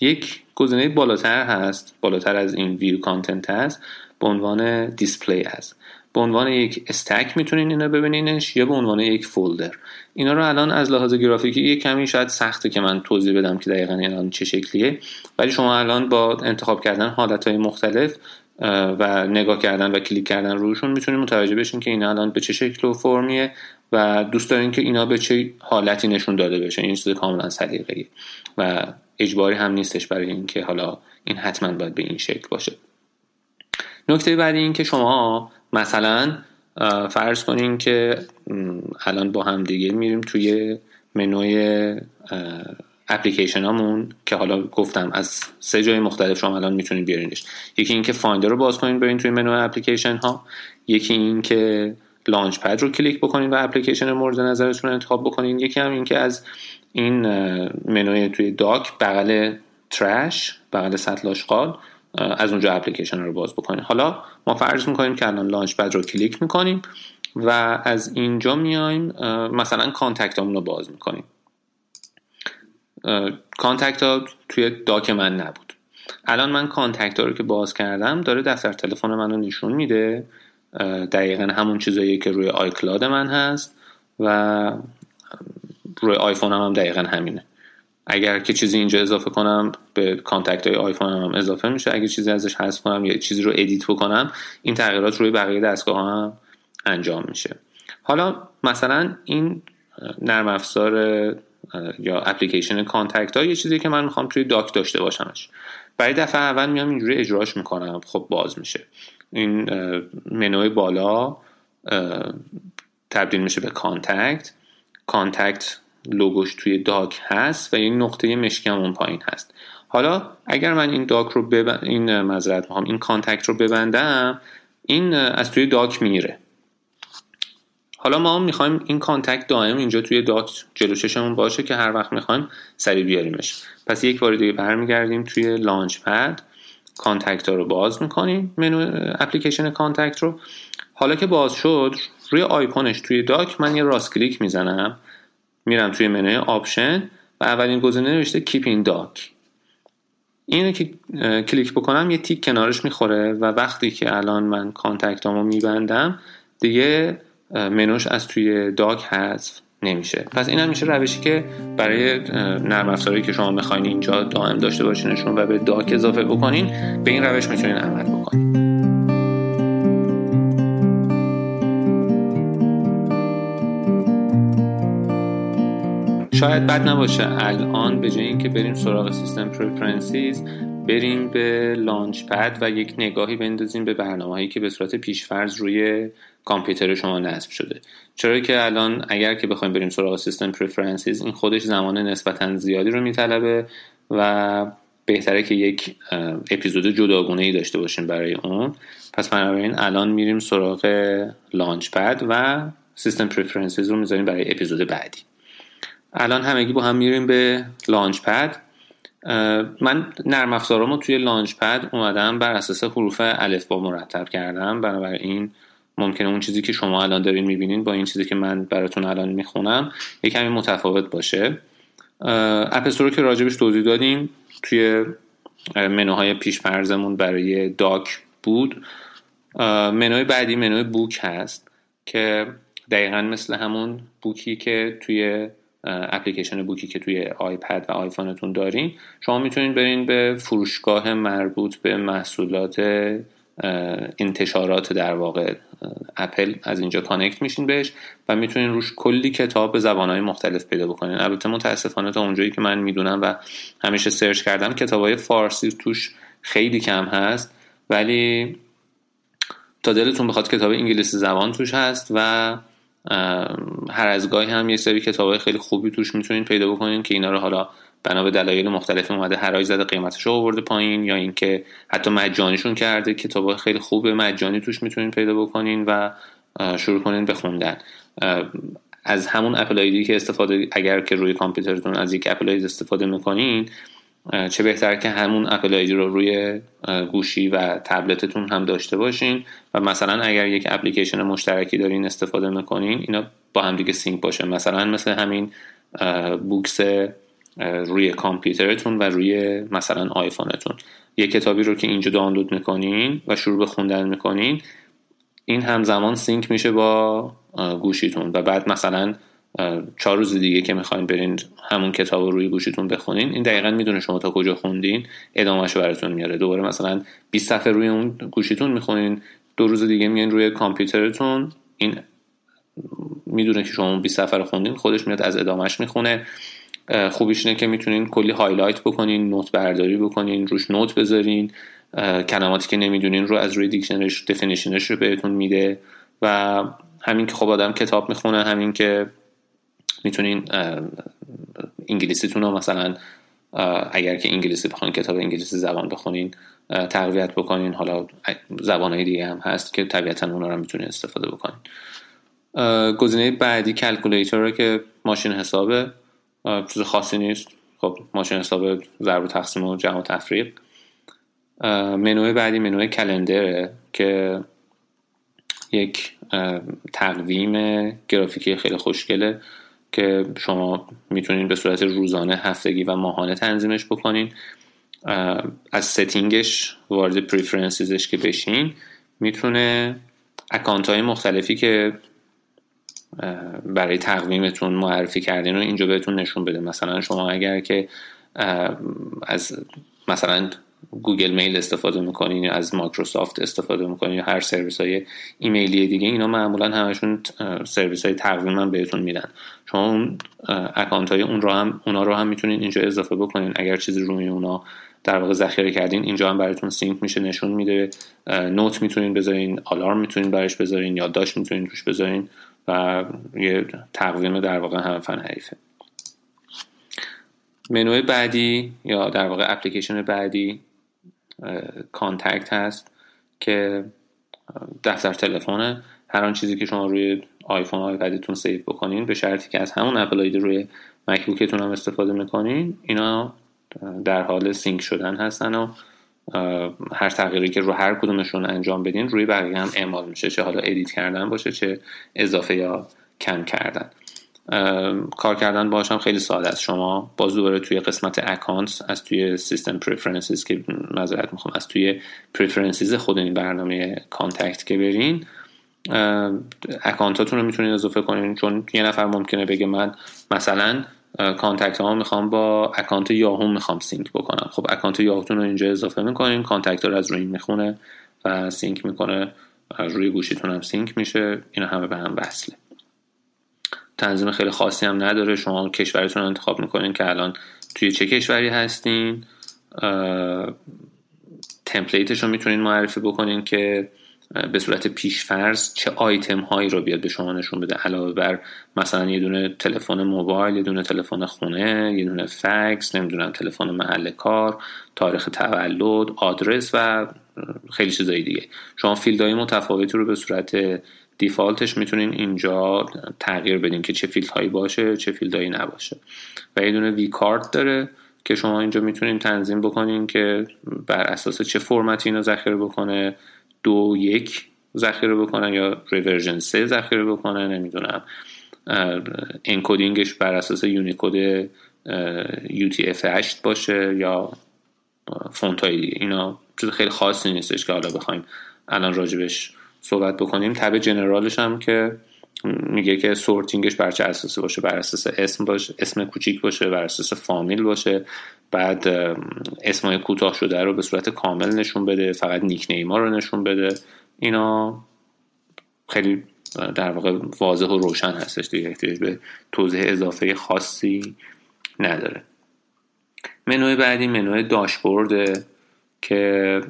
یک گزینه بالاتر هست بالاتر از این ویو کانتنت هست به عنوان دیسپلی هست به عنوان یک استک می‌تونین اینا ببینینش یا به عنوان یک فولدر اینا رو الان از لحاظ گرافیکی یک کمی شاید سخته که من توضیح بدم که دقیقا الان چه شکلیه. ولی شما الان با انتخاب کردن حالتهای مختلف و نگاه کردن و کلیک کردن روشون می‌تونید متوجه بشین که اینا الان به چه شکل و فرمیه و دوست دارین که اینا به چه حالتی نشون داده بشه. این چیز کاملا سلیقه‌ای و اجباری هم نیستش برای اینکه حالا این حتما باید به این شکل باشه. نکته بعدی این که شما مثلا فرض کنین که الان با هم دیگه میریم توی منوی اپلیکیشن هامون که حالا گفتم از سه جای مختلف شما الان می‌تونید بیارینش. یکی اینکه Finder رو باز کنین برین توی منو اپلیکیشن ها یکی اینکه Launchpad رو کلیک بکنین و اپلیکیشن مورد نظرتون رو انتخاب بکنین. یکی هم اینکه از این منوی توی Dock بغل ترش بغل سطل آشغال از اونجا اپلیکیشن رو باز بکنین حالا ما فرض می‌کنیم که الان Launchpad رو کلیک می‌کنیم و از اینجا میایم مثلا contact رو باز می‌کنیم. contact ها توی Dock من نبود. الان من contact ها رو که باز کردم داره دفتر تلفن من رو نشون میده. دقیقا همون چیزایی که روی iCloud من هست و روی آیفون هم, هم دقیقا همینه. اگر که چیزی اینجا اضافه کنم به contact های آیفون هم اضافه میشه. اگر چیزی ازش حذف کنم یا چیزی رو edit بکنم این تغییرات روی بقیه دستگاه هم انجام میشه. حالا مثلا این نرم افزار یا اپلیکیشن contact ها یه چیزی که من می‌خوام توی Dock داشته باشمش. برای دفعه اول میام اینجوری اجراش می‌کنم. خب باز میشه. این منوی بالا تبدیل میشه به contact. contact لوگوش توی Dock هست و این نقطه مشکیم اون پایین هست. حالا اگر من این Dock رو ببندم این معذرت می‌خوام این contact رو ببندم این از توی Dock میره حالا ما می‌خوایم این contact دائم اینجا توی Dock جلو چشمون باشه که هر وقت می‌خوایم سریع بیاریمش. پس یک بار دیگه برمیگردیم توی Launchpad. contact ها رو باز می‌کنیم منو اپلیکیشن contact رو. حالا که باز شد روی آیکونش توی Dock من یه راست کلیک می‌زنم. میرم توی منوی option و اولین گزینه نوشته Keep in Dock اینو که کلیک بکنم یه تیک کنارش می‌خوره و وقتی که الان من contact میبندم دیگه منوش از توی Dock حذف نمیشه. پس این هم میشه روشی که برای نرم افزاری که شما می‌خواین اینجا دائم داشته باشینشون و به Dock اضافه بکنین به این روش می‌تونین عمل بکنین. شاید بد نباشه. الان به جای اینکه بریم سراغ System Preferences بریم به Launchpad و یک نگاهی بندازیم به برنامه‌هایی که به صورت پیشفرض روی کامپیوتر شما نصب شده. چرا که الان اگر که بخوایم بریم سراغ System Preferences این خودش زمان نسبتا زیادی رو میطلبه و بهتره که یک اپیزود جداگونه ای داشته باشیم برای اون. پس بنابراین الان میریم سراغ Launchpad و System Preferences رو می‌ذاریم برای اپیزود بعدی. الان همگی با هم میریم به Launchpad من نرم افزارامو توی Launchpad اومدم بر اساس حروف الفبا مرتب کردم. بنابراین ممکنه اون چیزی که شما الان دارین می‌بینین با این چیزی که من براتون الان می‌خونم یه کمی متفاوت باشه. اپستور که راجبش توضیح دادیم توی منوهای پیش فرزمون برای داک بود. منوی بعدی منوی بوک هست که دقیقا مثل همون بوکی که توی اپلیکیشن بوکی که توی آیپد و آیفونتون دارین شما می‌تونید برین به فروشگاه مربوط به محصولات انتشارات در واقع اپل. از اینجا connect میشین بهش و می‌تونین روش کلی کتاب به زبانهای مختلف پیدا بکنین. البته متاسفانه تا اونجایی که من می‌دونم و همیشه search کردم کتابهای فارسی توش خیلی کم هست ولی تا دلتون بخواد کتاب انگلیسی زبان توش هست و هر از گاهی هم یه سری کتاب خیلی خوبی توش می‌تونین پیدا بکنین که اینا رو حالا بنا به دلایل مختلفی اومده حراج زده قیمتش رو آورده پایین یا اینکه حتی مجانیشون کرده کتاب خیلی خوب مجانی توش می‌تونین پیدا بکنین و شروع کنین به خوندن. از همون اپل که استفاده اگر که روی کامپیوترتون از یک اپل استفاده می‌کنین چه بهتر که همون Apple ID رو روی گوشی و تبلتتون هم داشته باشین و مثلا اگر یک اپلیکیشن مشترکی دارین استفاده می‌کنین اینا با هم دیگه sync باشه مثلا مثل همین Books روی کامپیوترتون و روی مثلا آیفونتون. یه کتابی رو که اینجا دانلود می‌کنین و شروع به خوندن می‌کنین این همزمان sync میشه با گوشیتون. و بعد مثلا چهار روز دیگه که می‌خواین برین همون کتاب رو روی گوشیتون بخونین. این دقیقا می‌دونه شما تا کجا خوندین. ادامهش براتون میاره. دوباره مثلا 20 صفحه روی اون گوشیتون می‌خونین. دو روز دیگه میان روی کامپیوترتون. این می‌دونه که شما 20 صفحه رو خوندین. خودش میاد از ادامهش می‌خونه. خوبیش اینه که می‌تونین کلی highlight بکنین note برداری بکنین روش note بذارین. کلماتی که نمی‌دونین رو از روی dictionary ش definition ش رو بهتون میده. و همین که خب آدم کتاب می‌خونه همین که می‌تونین انگلیسیتون رو مثلا اگر که انگلیسی بخواین کتاب انگلیسی زبان بخونین تقویت بکنین. حالا زبانهای دیگه هم هست که طبیعتا اونا رو می‌تونین استفاده بکنین. گزینه بعدی Calculator که ماشین حسابه چیز خاصی نیست. خب ماشین حساب ضرب و تقسیم و جمع و تفریق. منوی بعدی منوی Calendar ه که یک تقویم گرافیکی خیلی خوشگله. که شما می‌تونین به صورت روزانه هفتگی و ماهانه تنظیمش بکنین. از setting ش وارد Preferences ش که بشین می‌تونه account های مختلفی که برای تقویمتون معرفی کردین رو اینجا بهتون نشون بده. مثلا شما اگر که از مثلا گوگل میل استفاده می‌کنین یا از مایکروسافت استفاده می‌کنین یا هر سرویس های ایمیلی دیگه اینا معمولا همشون سرویس های تقویم بهتون میدن. شما اون account های اون رو هم اونا رو هم می‌تونین اینجا اضافه بکنین. اگر چیزی روی اونا در واقع ذخیره کردین اینجا هم براتون sync میشه نشون میده note می‌تونین بذارین آلارم می‌تونین برش بذارین یادداشت می‌تونین روش بذارین و یه تقویم در واقع همه فن حریفه. منوی بعدی یا در واقع اپلیکیشن بعدی contact هست که دفتر تلفن هر آن چیزی که شما روی آیفون های بعدیتون save بکنین به شرطی که از همون اپل روی MacBook تون هم استفاده می‌کنین اینا در حال sync شدن هستن و هر تغییری که رو هر کدومشون انجام بدین روی بقیه هم اعمال میشه چه حالا edit کردن باشه چه اضافه یا کم کردن. کار کردن هم خیلی ساده است. شما باز دوباره توی قسمت account از توی System Preferences که معذرت می‌خوام از توی Preferences خود این برنامه contact که برین account اتون رو می‌تونید اضافه کنین. چون یه نفر ممکنه بگه من مثلا contact ها می‌خوام با account یاهو می‌خوام sync بکنم. خب account یاهوتون رو اینجا اضافه می‌کنین contact رو از روی می‌خونه و sync می‌کنه روی گوشیتون هم sync میشه. اینا همه به هم وصله. تنظیم خیلی خاصی هم نداره. شما کشورتون رو انتخاب می‌کنین که الان توی چه کشوری هستین. template ش رو می‌تونین معرفی بکنین که به صورت پیشفرض چه آیتم هایی رو بیاد به شما نشون بده. علاوه بر مثلا یه دونه تلفن موبایل یه دونه تلفن خونه یه دونه فکس نمی‌دونم تلفن محل کار تاریخ تولد آدرس و خیلی چیزایی دیگه. شما field های متفاوتی رو به صورت default ش می‌تونین اینجا تغییر بدین که چه field هایی باشه چه field هایی نباشه. و یه دونه vCard داره که شما اینجا می‌تونین تنظیم بکنین که بر اساس چه فرمتی اینو ذخیره بکنه. دو یک ذخیره بکنن یا version سه ذخیره بکنن نمی‌دونم. encoding ش بر اساس Unicode UTF-8 باشه یا فونت دیگه. اینا چیز خیلی خاصی نیستش که حالا بخوایم الان راجبش صحبت بکنیم. تب جنرالش هم که میگه که سورتینگش بر چه اساسی باشه؟ بر اساس اسم باشه اسم کوچیک باشه بر اساس فامیل باشه. بعد اسمای کوتاه شده رو به صورت کامل نشون بده فقط نیک نیما رو نشون بده. اینا خیلی در واقع واضح و روشن هستش دیگه احتیاج به توضیح اضافه خاصی نداره. منوی بعدی منوی داشبورد که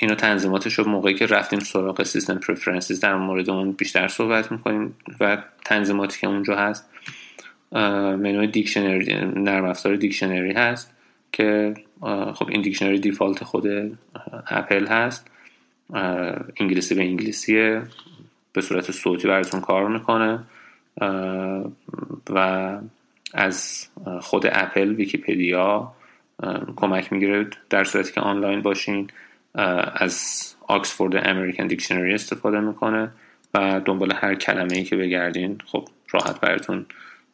اینو تنظیماتش رو موقعی که رفتیم سراغ System Preferences در مورد اون بیشتر صحبت می‌کنیم و تنظیماتی که اونجا هست منوی dictionary نرم افزار dictionary هست که خب این dictionary default خود اپل هست. انگلیسی به انگلیسیه به صورت صوتی براتون کار می‌کنه. و از خود اپل ویکیپدیا کمک می‌گیره در صورتی که آنلاین باشین از Oxford American Dictionary استفاده می‌کنه و دنبال هر کلمه ای که بگردین خب راحت براتون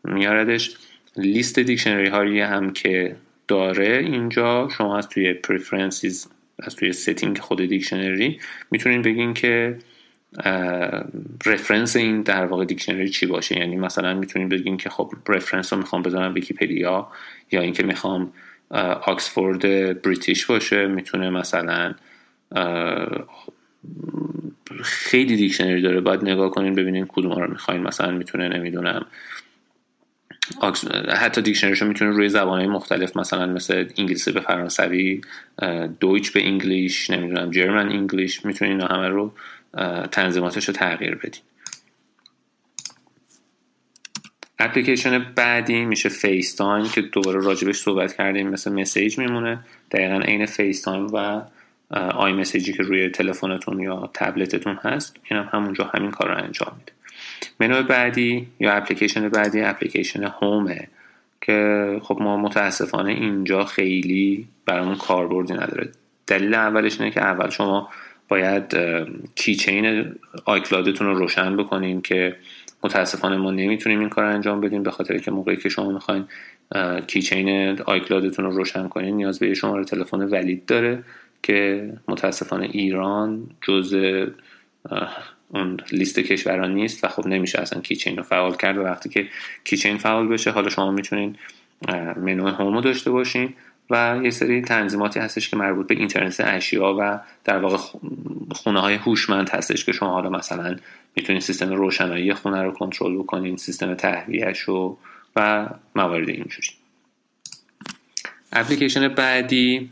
میاردش لیست dictionary هایی هم که داره اینجا شما از توی Preferences از توی setting خود dictionary می‌تونین بگین که reference این در واقع dictionary چی باشه. یعنی مثلا می‌تونیم بگیم که خب reference رو می‌خوام بذارم ویکیپدیا یا اینکه می‌خوام Oxford British باشه می‌تونه مثلا خیلی dictionary داره. باید نگاه کنین ببینین کدوم رو می‌خواین. مثلا می‌تونه نمی‌دونم حتی dictionary شو می‌تونه روی زبانهای مختلف مثلا مثل انگلیسی به فرانسوی Deutsch به English نمی‌دونم German English می‌تونین اینا همه رو تنظیماتش رو تغییر بدین. اپلیکیشن بعدی میشه FaceTime که دوباره راجبش صحبت کردیم. مثل message میمونه. دقیقا عین FaceTime و iMessage ی که روی تلفنتون یا تبلتتون هست. این هم همونجا همین کار رو انجام میده. منو بعدی یا اپلیکیشن بعدی application Home ه که خب ما متاسفانه اینجا خیلی برامون کاربردی نداره. دلیل اولش اینه که اول شما باید کیچین آیکلادتون رو روشن بکنین که متاسفانه ما نمی‌تونیم این کار انجام بدیم به خاطر که موقعی که شما می‌خواین کیچین آیکلادتون رو روشن کنین نیاز به شماره تلفن ولید داره که متاسفانه ایران جز اون لیست کشوران نیست و خب نمیشه اصلا کیچین رو فعال کرد و وقتی که کیچین فعال بشه حالا شما می‌تونین منو هومو داشته باشین و یه سری تنظیماتی هستش که مربوط به اینترنت اشیا و در واقع خونه های هوشمند هستش که شما حالا مثلا می‌تونید سیستم روشنایی خونه رو کنترل بکنین سیستم تهویهش رو و موارد اینجوری. اپلیکیشن بعدی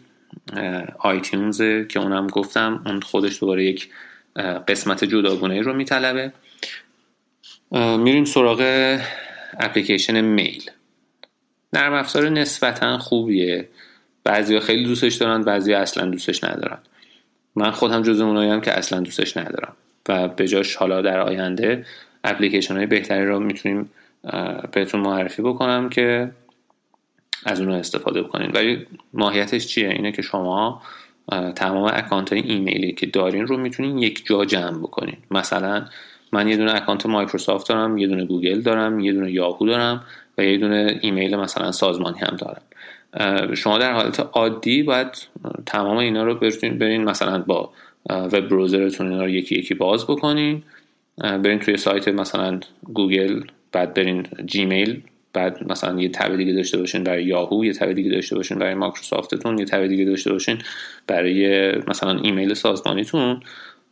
آیتیونز که اونم گفتم اون خودش دوباره یک قسمت جداگونه رو میطلبه. میریم سراغ اپلیکیشن میل. نرم افزار نسبتا خوبیه. بعضی خیلی دوستش دارن بعضی اصلا دوستش ندارن. من خودم جز اونایی هم که اصلا دوستش ندارم. و به جاش حالا در آینده اپلیکیشن های بهتری رو می‌تونیم بهتون معرفی بکنم که از اون استفاده بکنین. ولی ماهیتش چیه؟ اینه که شما تمام اکانت های ایمیلی که دارین رو می‌تونین یک جا جمع بکنین. مثلا من یه دونه account مایکروسافت دارم یه دونه گوگل دارم یه دونه یاهو دارم و یه دونه ایمیل مثلا سازمانی هم دارم. شما در حالت عادی باید تمام اینا رو برین, برین مثلا با web browser تون اینا رو یکی یکی باز بکنین. برین توی سایت مثلا گوگل بعد برین جیمیل بعد مثلا یه tab دیگه داشته باشین برای یاهو یه tab دیگه داشته باشین برای مایکروسافتتون یه tab دیگه داشته باشین برای مثلا ایمیل سازمانیتون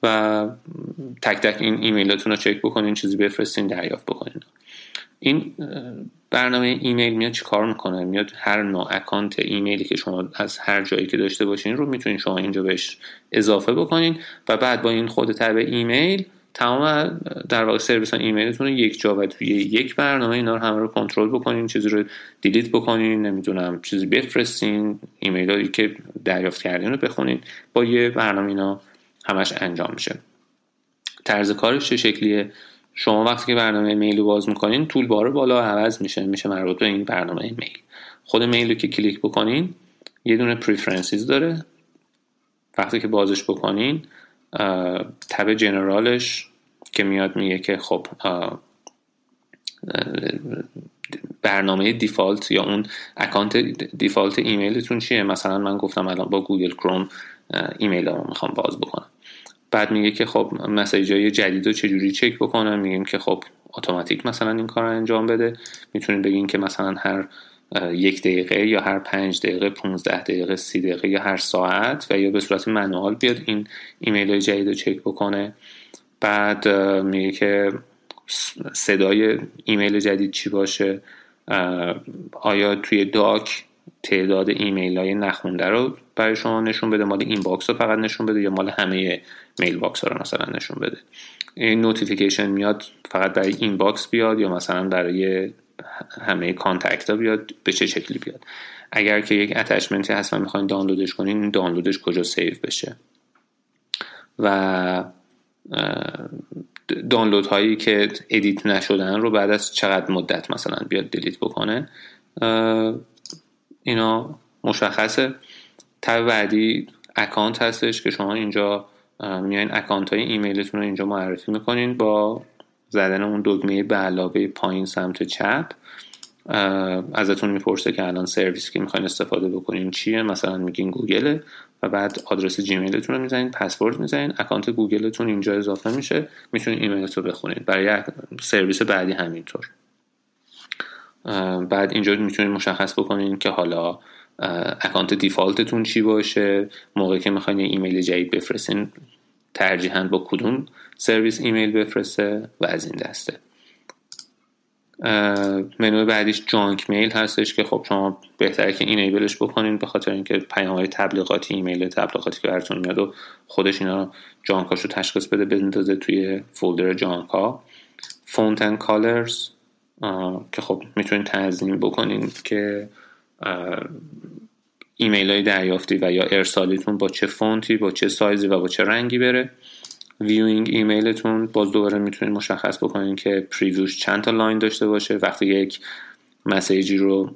و تک تک این ایمیلتون رو چک بکنین چیزی بفرستین دریافت بکنین. این برنامه ایمیل میاد چی کار می‌کنه؟ میاد هر نوع account ایمیلی که شما از هر جایی که داشته باشین رو می‌تونین شما اینجا بهش اضافه بکنین و بعد با این خود tab ایمیل تمام در واقع سرویس ایمیلتون رو یک جا و توی یک برنامه اینا رو همه رو کنترل بکنین چیزی رو delete بکنین نمی‌دونم چیزی بفرستین ایمیل هایی که دریافت کردین رو بخونین با یه برنامه اینا همش انجام میشه. طرز کارش چه شکلیه؟ شما وقتی که برنامه Mail رو باز می‌کنین toolbar بالا عوض میشه میشه مربوط به این برنامه Mail. خود Mail رو که کلیک بکنین یه دونه Preferences داره. وقتی که بازش بکنین tab General ش که میاد میگه که خب برنامه default یا اون اکانت default ایمیلتون چیه؟ مثلا من گفتم الان با گوگل کروم ایمیل رو می‌خوام باز بکنم. بعد میگه که خب message های جدید رو چجوری چک بکنم؟ میگیم که خب اتوماتیک مثلا این کار رو انجام بده. می‌تونید بگین که مثلا هر یک دقیقه یا هر پنج دقیقه 15 دقیقه سی دقیقه یا هر ساعت و یا به صورت manual بیاد این ایمیل های جدید رو چک بکنه. بعد میگه که صدای ایمیل جدید چی باشه؟ آیا توی Dock تعداد ایمیل های نخونده رو برای شما نشون بده؟ مال inbox رو فقط نشون بده یا مال همه mailbox ها رو مثلا نشون بده. این notification میاد فقط برای inbox بیاد یا مثلا برای همه contact ها بیاد به چه شکلی بیاد. اگر که یک attachment ی هست و می‌خواین دانلودش کنین دانلودش کجا save بشه؟ و دانلود هایی که edit نشدن رو بعد از چقدر مدت مثلا بیاد delete بکنه اینا مشخصه. tab بعدی اکانت هستش که شما اینجا میایین اکانت های ایمیلتون رو اینجا معرفی می‌کنین با زدن اون دگمه به علاوه پایین سمت چپ. ازتون می‌پرسه که الان سرویس که می‌خواین استفاده بکنین چیه؟ مثلا میگین گوگله و بعد آدرس جیمیلتون رو می‌زنین پسورد می‌زنین. اکانت گوگلتون اینجا اضافه میشه. می‌تونین ایمیلت رو بخونید برای سرویس بعدی همینطور. بعد اینجا می‌تونید مشخص بکنین که حالا اکانت default تون چی باشه؟ موقعی که می‌خواین ایمیل جدید بفرستین ترجیحاً با کدوم سرویس ایمیل بفرسته و از این دسته. منو بعدیش junk mail هستش که خب شما بهتره که enable ش بکنین به خاطر اینکه پیام های تبلیغاتی ایمیل تبلیغاتی که براتون میاد و خودش اینا junk اشو تشخیص بده بندازه توی فولدر junk ها font colors که خب می‌تونین تنظیم بکنین که ایمیل های دریافتی و یا ارسالیتون با چه فونتی با چه سایزی و با چه رنگی بره. viewing ایمیلتون باز دوباره می‌تونید مشخص بکنین که preview ش چند تا line داشته باشه. وقتی یک message ی رو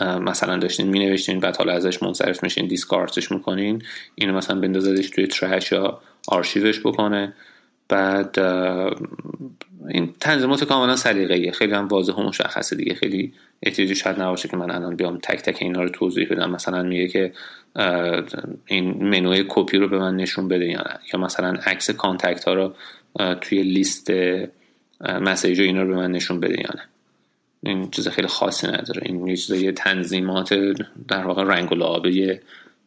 مثلا داشتین می نوشتین بعد حالا ازش منصرف میشین discard ش می‌کنین اینو مثلا بندازدش توی trash یا آرشیوش بکنه. بعد این تنظیمات کاملا سلیقه‌ایه. خیلی هم واضح و مشخصه دیگه. خیلی احتیاجی شاید نباشه که من الان بیام تک تک اینا رو توضیح بدم. مثلا میگه که این منوی کپی رو به من نشون بده یا نه. یا مثلا عکس contact ها رو توی لیست message و اینا رو به من نشون بده یا نه. این چیز خیلی خاصی نداره. این یه چیز یه تنظیمات در واقع رنگ و لعابه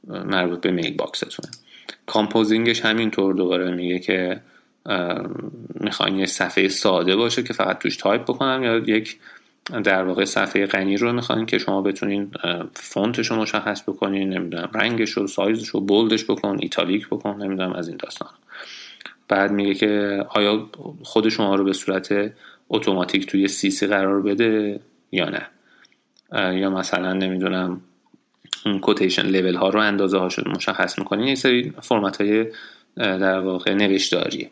مربوط به mailbox تونه. composing ش همینطور دوباره میگه که می‌خواین یه صفحه ساده باشه که فقط توش تایپ بکنم یا یک در واقع صفحه غنی رو می‌خواین که شما بتونین فونتش رو مشخص بکنین نمی‌دونم رنگش رو سایزش رو bold ش بکن italic بکن نمی‌دونم از این داستان بعد میگه که آیا خود شما رو به صورت اتوماتیک توی CC قرار بده یا نه؟ یا مثلا نمی‌دونم اون quotation level ها رو اندازه ها شد مشخص می‌کنین؟ یه سری فرمت های در واقع نوشتاریه.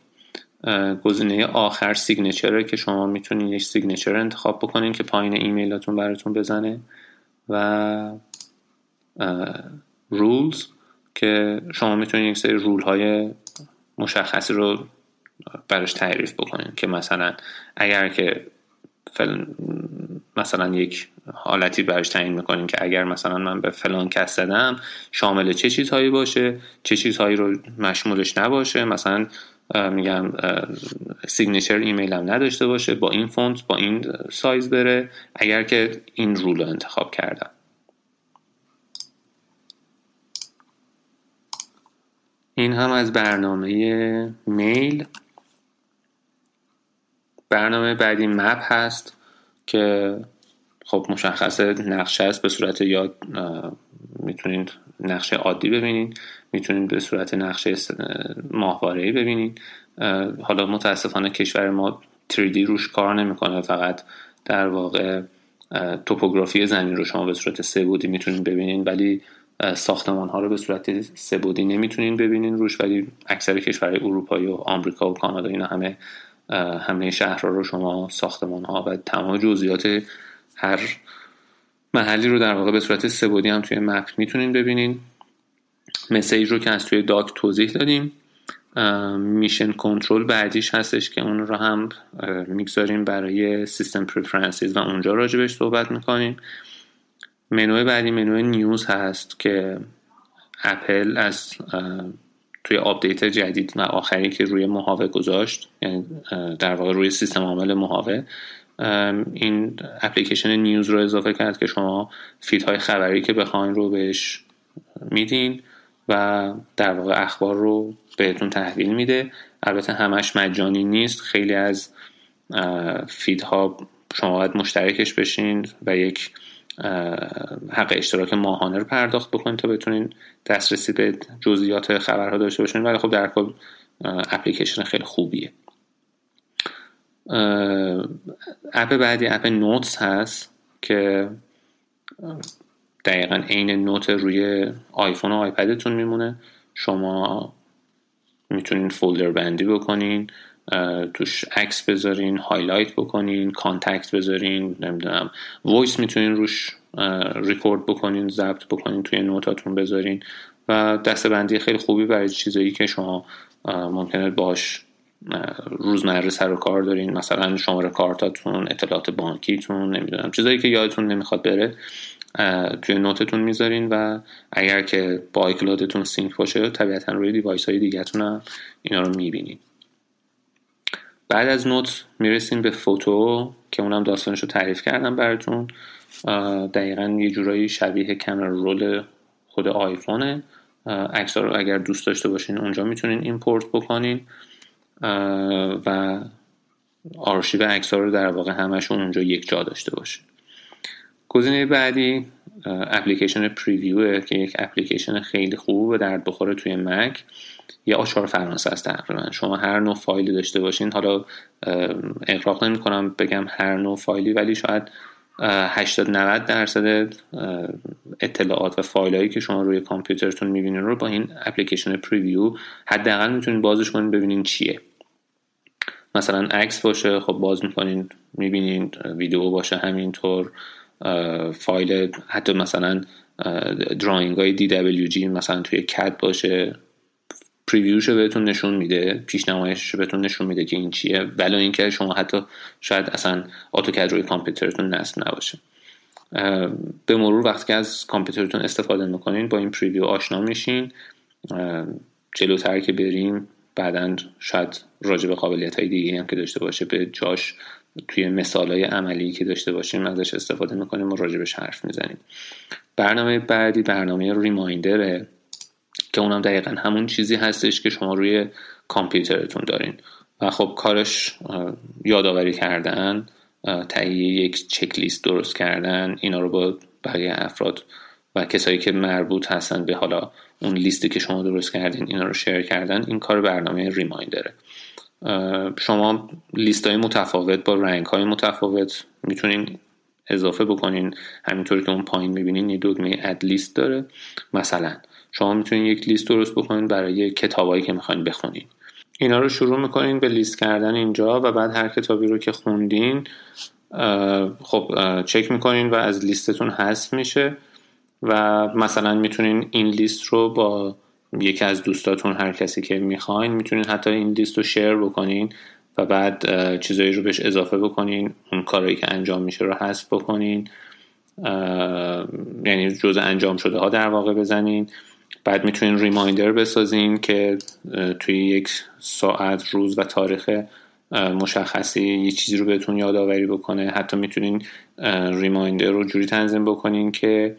گزینه آخر signature ه که شما می‌تونید یک signature انتخاب بکنین که پایین ایمیلاتون براتون بزنه و rules که شما می‌تونید یک سری rule های مشخصی رو براش تعریف بکنین که مثلا اگر که فل... مثلا یک حالتی براش تعیین می‌کنین که اگر مثلا من به فلان کس زدم شامل چه چیزهایی باشه؟ چه چیزهایی رو مشمولش نباشه؟ مثلا میگم signature ایمیل هم نداشته باشه با این فونت با این سایز بره اگر که این rule رو انتخاب کردم. این هم از برنامه میل. برنامه بعدی مپ هست که خب مشخصه نقشه است به صورت یا می‌تونید نقشه عادی ببینید می‌تونید به صورت نقشه ماهواره ببینید حالا متاسفانه کشور ما 3D روش کار نمی‌کنه. فقط در واقع توپوگرافی زمین رو شما به صورت سه بودی می‌تونید ببینید ولی ساختمان ها رو به صورت سه بعدی نمی‌تونید ببینید روش. ولی اکثر کشورهای اروپایی و آمریکا و کانادا اینا همه همه شهرها رو شما ساختمان ها و تمام جزئیات هر محلی رو در واقع به صورت سه هم توی map می‌تونین ببینین. message رو که از توی Dock توضیح دادیم. Mission Control بعدیش هستش که اون رو هم می‌گذاریم برای System Preferences و اونجا راجبش صحبت می‌کنیم. منوی بعدی منوی News هست که اپل از توی آپدیت جدید و آخری که روی محاوه گذاشت یعنی در واقع روی سیستم عامل محاوه این اپلیکیشن News رو اضافه کرد که شما feed های خبری که بخواین رو بهش میدین و در واقع اخبار رو بهتون تحویل میده. البته همش مجانی نیست. خیلی از فیدها شما باید مشترکش بشین و یک حق اشتراک ماهانه رو پرداخت بکنید تا بتونین دسترسی به جزئیات خبرها داشته باشین. ولی خب در کل اپلیکیشن خیلی خوبیه. اپ بعدی اپ نوتس هست که دقیقا عین نوت روی آیفون و آیپدتون میمونه. شما می‌تونین folder بندی بکنین توش عکس بذارین highlight بکنین contact بذارین نمی‌دونم voice می‌تونین روش ریکورد بکنین ضبط بکنین توی note اتون بذارین. و دسته بندی خیلی خوبی برای چیزایی که شما ممکنه باش روزمره سر و کار دارین مثلا شماره کارتاتون اطلاعات بانکیتون نمی‌دونم چیزایی که یادتون نمی‌خواد بره توی note تون می‌ذارین و اگر که با iCloud تون sync باشه طبیعتا روی device های دیگهتون هم اینا رو می‌بینین. بعد از Note می‌رسیم به Photo که اونم داستانش رو تعریف کردم براتون. دقیقا یه جورایی شبیه Camera Roll خود آیفونه. عکس رو اگر دوست داشته باشین اونجا می‌تونین import بکنین. و آرشیو عکس رو در واقع همشون اونجا یک جا داشته باشین گزینه بعدی اپلیکیشن Preview که یک اپلیکیشن خیلی خوب و درد بخوریه توی مک. یه آچار فرانسه است تقریبا. شما هر نوع فایلی داشته باشین حالا اغراق نمی کنم بگم هر نوع فایلی ولی شاید 80 90 درصد اطلاعات و فایلایی که شما روی کامپیوترتون می‌بینین رو با این اپلیکیشن Preview حداقل می‌تونین بازش کنین ببینین چیه. مثلا عکس باشه خب باز می‌کنین می‌بینین ویدیو باشه همینطور فایل حتی مثلا drawing های DWG مثلا اتوکد باشه preview ش بهتون نشون میده پیشنمایش بهتون نشون میده که این چیه. ولی اینکه شما حتی شاید اصلا اتوکد روی کامپیوترتون نصب نباشه. به مرور وقتی که از کامپیوترتون استفاده می‌کنین با این Preview آشنا میشین. جلوتر که بریم بعدا شاید راجع به قابلیت های دیگه هم که داشته باشه به جاش توی مثال های عملی که داشته باشیم ازش استفاده می‌کنیم و راجبش حرف می‌زنیم. برنامه بعدی برنامه ریمایندره که اونم دقیقا همون چیزی هستش که شما روی کامپیوترتون دارین. و خب کارش یادآوری کردن تهیه یک چک لیست درست کردن اینا رو با بقیه افراد و کسایی که مربوط هستن به حالا اون لیستی که شما درست کردین اینا رو شیر کردن این کار برنامه ریمایندره. شما لیست های متفاوت با رنگ های متفاوت می‌تونین اضافه بکنین. همینطور که اون پایین می‌بینین یه دکمه اد لیست داره. مثلا شما می‌تونین یک لیست درست بکنین برای کتابایی که می‌خواین بخونین. اینا رو شروع می‌کنین به لیست کردن اینجا و بعد هر کتابی رو که خوندین خب چک می‌کنین و از لیستتون حذف میشه. و مثلا می‌تونین این لیست رو با یکی از دوستاتون هر کسی که می‌خواین می‌تونین حتی این لیست رو شیر بکنین و بعد چیزایی رو بهش اضافه بکنین اون کارهایی که انجام میشه رو حذف بکنین یعنی جز انجام شده ها در واقع بزنین. بعد می‌تونین ریمایندر بسازین که توی یک ساعت روز و تاریخ مشخصی یه چیزی رو بهتون یادآوری بکنه. حتی می‌تونین ریمایندر رو جوری تنظیم بکنین که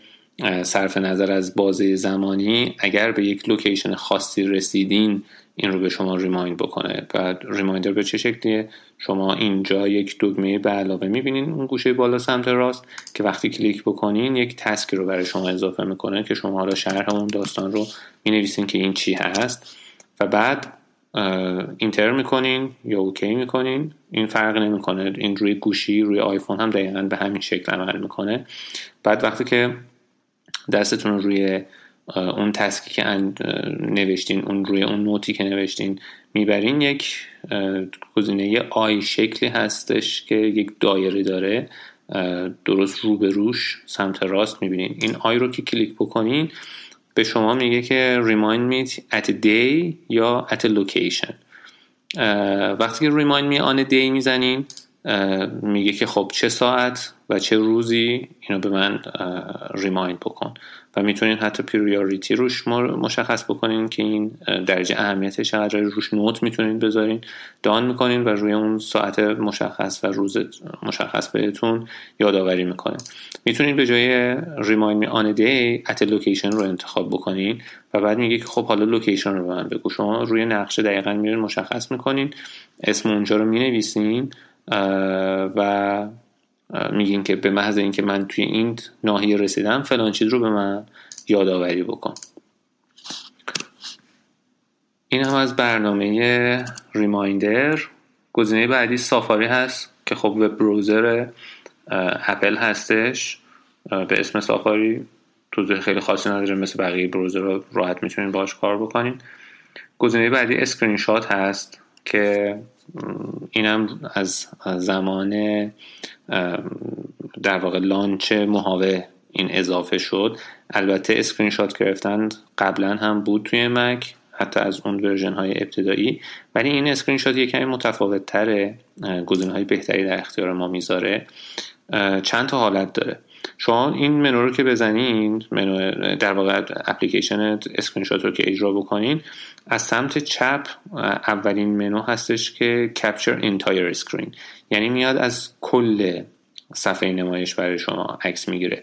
صرف نظر از بازه زمانی اگر به یک location خاصی رسیدین این رو به شما remind بکنه. بعد Reminder به چه شکلیه؟ شما اینجا یک دکمه به علاوه می‌بینین اون گوشه بالا سمت راست که وقتی کلیک بکنین یک task رو برای شما اضافه می‌کنه که شما حالا شرح اون داستان رو می‌نویسین که این چی هست. و بعد enter می‌کنین یا OK می‌کنین. این فرق نمی‌کنه. این روی گوشی روی آیفون هم دقیقا به همین شکل عمل می‌کنه. بعد وقتی که دستتون روی اون تسکی که نوشتین اون روی اون نوتی که نوشتین می‌برین یک گزینه آی شکلی هستش که یک دایره داره درست رو به روش سمت راست می‌بینین. این آی رو که کلیک بکنین به شما میگه که remind me at a day یا at a location. وقتی که remind me on a day می‌زنین میگه که خب چه ساعت و چه روزی اینو به من remind بکن. و می‌تونین حتی priority روش مشخص بکنین که این درجه اهمیتش چقدر روش note می‌تونین بذارین. done می‌کنین و روی اون ساعت مشخص و روز مشخص بهتون یادآوری می‌کنه می‌تونین به جای remind me on day at location رو انتخاب بکنین و بعد میگه که خب حالا location رو به من بگو. شما روی نقشه دقیقا میرین مشخص می‌کنین. اسم اونجا رو می‌نویسین. و میگین که به محض اینکه من توی این ناحیه رسیدم فلان چیز رو به من یادآوری بکن. این هم از برنامه ریمایندر. گزینه بعدی سافاری هست که خب وب بروزر اپل هستش. به اسم سافاری توضیح خیلی خاصی نداره مثل بقیه بروزر رو راحت می‌تونین باش کار بکنین. گزینه بعدی اسکرین شات هست. که اینم از زمان در واقع launch Mojave این اضافه شد. البته اسکرین شات گرفتن قبلا هم بود توی مک حتی از اون version های ابتدایی. ولی این اسکرین شات یه کمی متفاوت تره گزینه های بهتری در اختیار ما می‌ذاره. چند تا حالت داره. شما این منو رو که بزنین منو در واقع اپلیکیشن اسکرین شات رو که اجرا بکنین از سمت چپ اولین منو هستش که Capture Entire Screen یعنی میاد از کل صفحه نمایش برای شما عکس می‌گیره.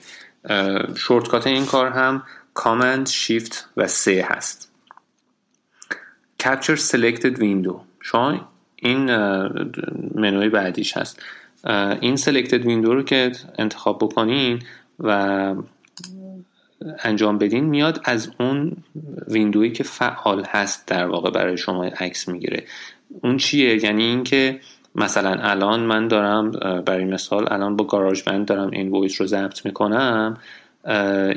shortcut این کار هم Command Shift و سه هست. Capture Selected Window. شما این منوی بعدیش هست. این Selected Window رو که انتخاب بکنین و انجام بدین میاد از اون window یی که فعال هست در واقع برای شما عکس می‌گیره. اون چیه؟ یعنی اینکه مثلا الان من دارم برای مثال الان با GarageBand دارم این voice رو ضبط می‌کنم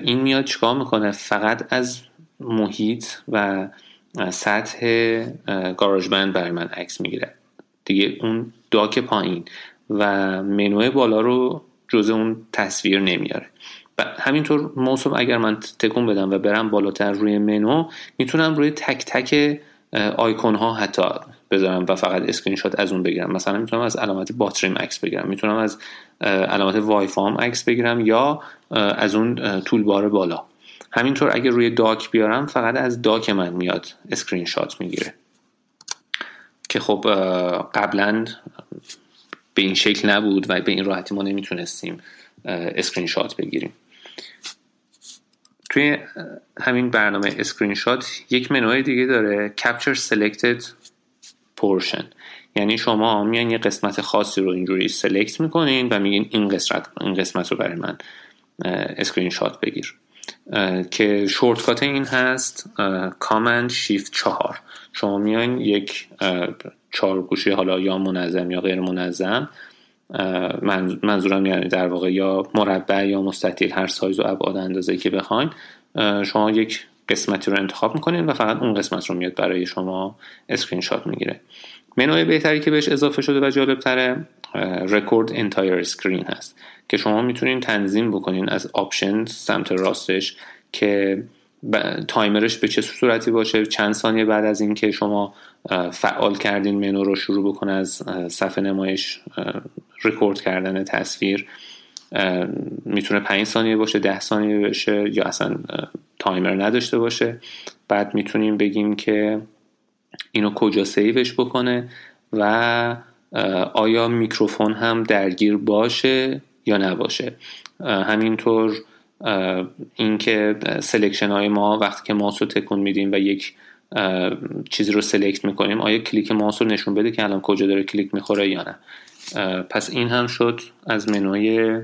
این میاد چیکار می‌کنه؟ فقط از محیط و سطح GarageBand برای من عکس می‌گیره. دیگه اون Dock پایین. و منوی بالا رو جز اون تصویر نمیاره. همینطور موسم اگر من تکون بدم و برم بالاتر روی منو می‌تونم روی تک تک آیکون ها حتی بذارم و فقط اسکرین شات از اون بگیرم. مثلا می‌تونم از علامت باتریم عکس بگیرم. می‌تونم از علامت وای فام عکس بگیرم یا از اون toolbar بالا. همینطور اگه روی Dock بیارم فقط از Dock من میاد اسکرین شات می‌گیره. که خب قبلا به این شکل نبود و به این راحتی ما نمی‌تونستیم اسکرین شات بگیریم. توی همین برنامه اسکرین شات یک منوی دیگه داره Capture Selected Portion. یعنی شما میان یه قسمت خاصی رو اینجوری select می‌کنین و میگین این قسمت این قسمت رو برای من اسکرین شات بگیر. که shortcut این هست Command Shift چهار. شما میان یک چهار گوشی حالا یا منظم یا غیر منظم منظورم یعنی در واقع یا مربع یا مستطیل هر سایز و ابعاد اندازه که بخواین شما یک قسمتی رو انتخاب می‌کنین و فقط اون قسمت رو میاد برای شما اسکرین شات می‌گیره. منوی بهتری که بهش اضافه شده و جالب تره Record Entire Screen هست که شما می‌تونین تنظیم بکنین از option سمت راستش که timer ش به چه صورتی باشه چند ثانیه بعد از اینکه شما فعال کردین منو رو شروع بکنه از صفحه نمایش رکورد کردن تصویر. می‌تونه 5 ثانیه باشه 10 ثانیه باشه یا اصلا timer نداشته باشه. بعد می‌تونیم بگیم که اینو کجا save ش بکنه و آیا میکروفون هم درگیر باشه یا نباشه. همینطور اینکه selection های ما وقتی که ماوس رو تکون میدیم و یک چیزی رو select می‌کنیم. آیا کلیک ماوس رو نشون بده که الان کجا داره کلیک می‌خوره یا نه؟ پس این هم شد از منوی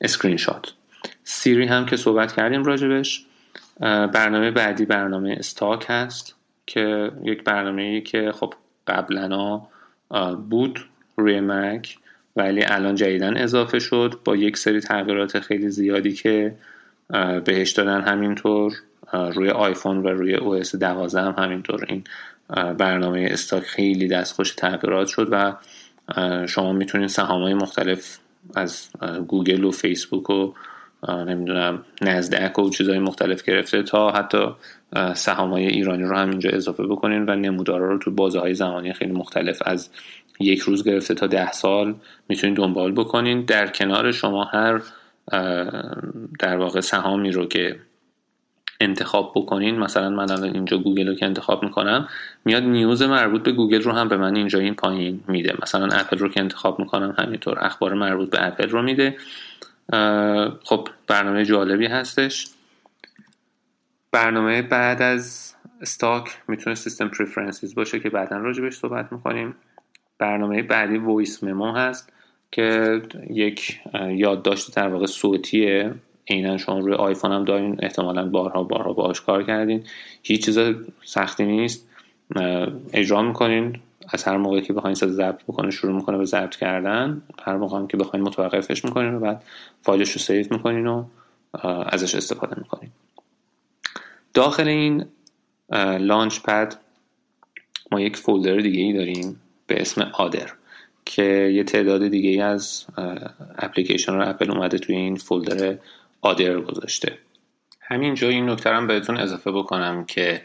screenshot Siri هم که صحبت کردیم راجبش. برنامه بعدی برنامه Stock هست که یک برنامه که خب قبلا بود روی مک ولی الان جدیدن اضافه شد. با یک سری تغییرات خیلی زیادی که بهش دادن همینطور. روی آیفون و روی OS 12 هم همینطور. این برنامه Stock خیلی دستخوش تغییرات شد و شما می‌تونید سهام های مختلف از گوگل و فیسبوک و نمی‌دونم نزدک و چیزهای مختلف گرفته تا حتی سهام های ایرانی رو هم اینجا اضافه بکنین و نمودارا رو تو بازه های زمانی خیلی مختلف از یک روز گرفته تا ده سال می‌تونید دنبال بکنین. در کنار شما هر در واقع سهامی رو که انتخاب بکنین. مثلا من الان اینجا گوگل رو که انتخاب می‌کنم میاد news مربوط به گوگل رو هم به من اینجا این پایین میده. مثلا اپل رو که انتخاب می‌کنم همینطور اخبار مربوط به اپل رو میده. خب برنامه جالبی هستش. برنامه بعد از Stock می‌تونه System Preferences باشه که بعدا راجبش صحبت می‌کنیم. برنامه بعدی Voice Memo هست که یک یادداشت در واقع صوتیه. عینا شما روی آیفون هم دارین احتمالا بارها بارها باهاش کار کردین. هیچ چیز سختی نیست. اجرا می‌کنین. از هر موقعی که بخواین صدا ضبط بکنه شروع می‌کنه به ضبط کردن. هر موقع که بخواین متوقفش می‌کنین و بعد فایلش رو save می‌کنین و ازش استفاده می‌کنین. داخل این Launchpad ما یک folder دیگه ای داریم به اسم Other که یه تعداد دیگه ای از اپلیکیشن رو اپل اومده توی این folder Other گذاشته. همینجا این نکته هم بهتون اضافه بکنم که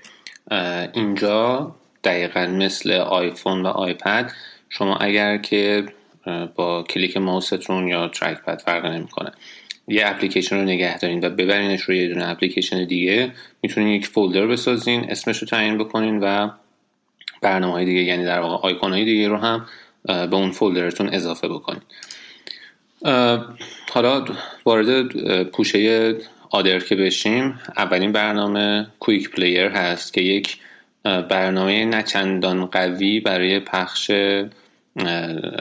اینجا دقیقا مثل آیفون و آیپد شما اگر که با کلیک ماوستون یا trackpad فرق نمی‌کنه. یه اپلیکیشن رو نگه دارین و ببرینش رو یه دونه اپلیکیشن دیگه می‌تونین یک folder بسازین اسمش رو تعیین بکنین و برنامه های دیگه یعنی در واقع آیکون های دیگه رو هم به اون folder تون اضافه بکنین. حالا وارد پوشه Other که بشیم اولین برنامه Quick Player هست که یک برنامه نچندان قوی برای پخش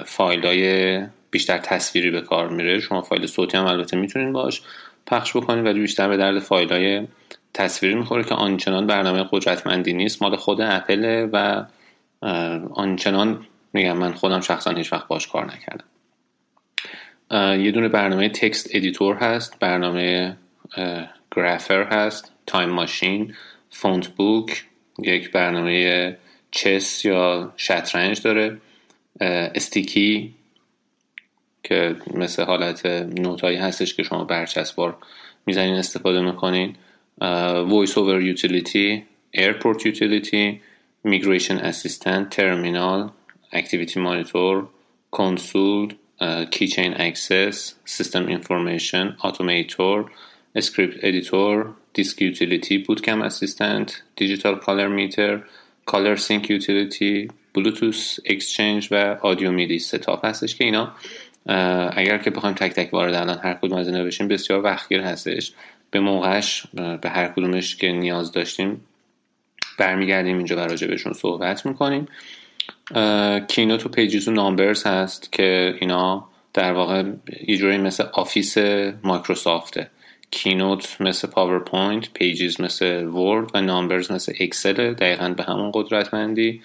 فایل های بیشتر تصویری به کار میره. شما فایل صوتی هم البته می‌تونین باش پخش بکنید ولی بیشتر به درد فایل های تصویری می‌خوره که آنچنان برنامه قدرتمندی نیست. مال خود اپل و آنچنان میگم من خودم شخصا هیچ وقت باش کار نکردم. یه دونه برنامه Text Editor هست برنامه Grapher هست Time Machine Font Book یک برنامه Chess یا شطرنج داره Sticky که مثل حالت note هایی هستش که شما برچسبار می‌زنین استفاده می‌کنین VoiceOver Utility AirPort Utility Migration Assistant Terminal Activity Monitor Console Keychain Access System Information Automator Script Editor Disk Utility Boot Camp Assistant Digital Color Meter ColorSync Utility Bluetooth Exchange و Audio MIDI Setup هستش که اینا اگر که بخوایم تک تک وارد الان هر کدوم از اینا بشیم بسیار وقتگیر هستش. به موقعش به هر کدومش که نیاز داشتیم برمیگردیم اینجا و راجع بهشون صحبت می‌کنیم. Keynote و Pages و Numbers هست که اینا در واقع یه جوری مثل Office مایکروسافته Keynote مثل PowerPoint Pages مثل Word و Numbers مثل Excel دقیقا به همون قدرتمندی.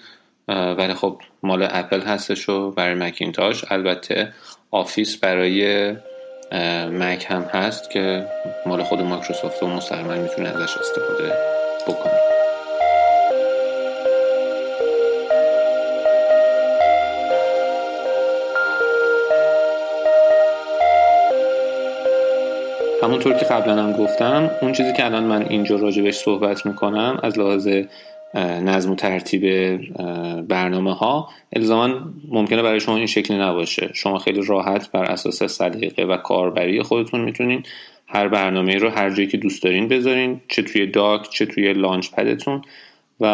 ولی خب مال اپل هستش و برای مکینتاش. البته Office برای مک هم هست که مال خود مایکروسافت و مستقیما می‌تونه ازش استفاده بکنید همونطور که قبلا هم گفتم اون چیزی که الان من اینجا راجبش صحبت می‌کنم از لحاظ نظم و ترتیب برنامه ها الزاما ممکنه برای شما این شکلی نباشه. شما خیلی راحت بر اساس سلیقه و کاربری خودتون می‌تونین هر برنامه رو هر جایی که دوست دارین بذارین چه توی داک چه توی لانچ پدتون و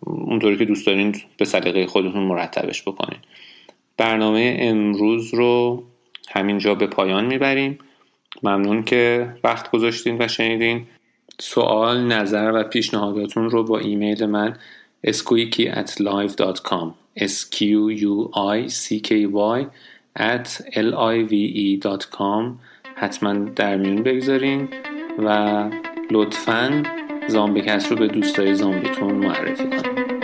اونطوری که دوست دارین به سلیقه خودتون مرتبش بکنین. برنامه امروز رو همینجا به پایان می‌بریم. ممنون که وقت گذاشتین و شنیدین. سوال نظر و پیشنهاداتون رو با ایمیل من squeaky s q u i c k y at l i v e.com حتما در میون بگذارین و لطفا زامبیکست رو به دوستای زامبیتون معرفی کنید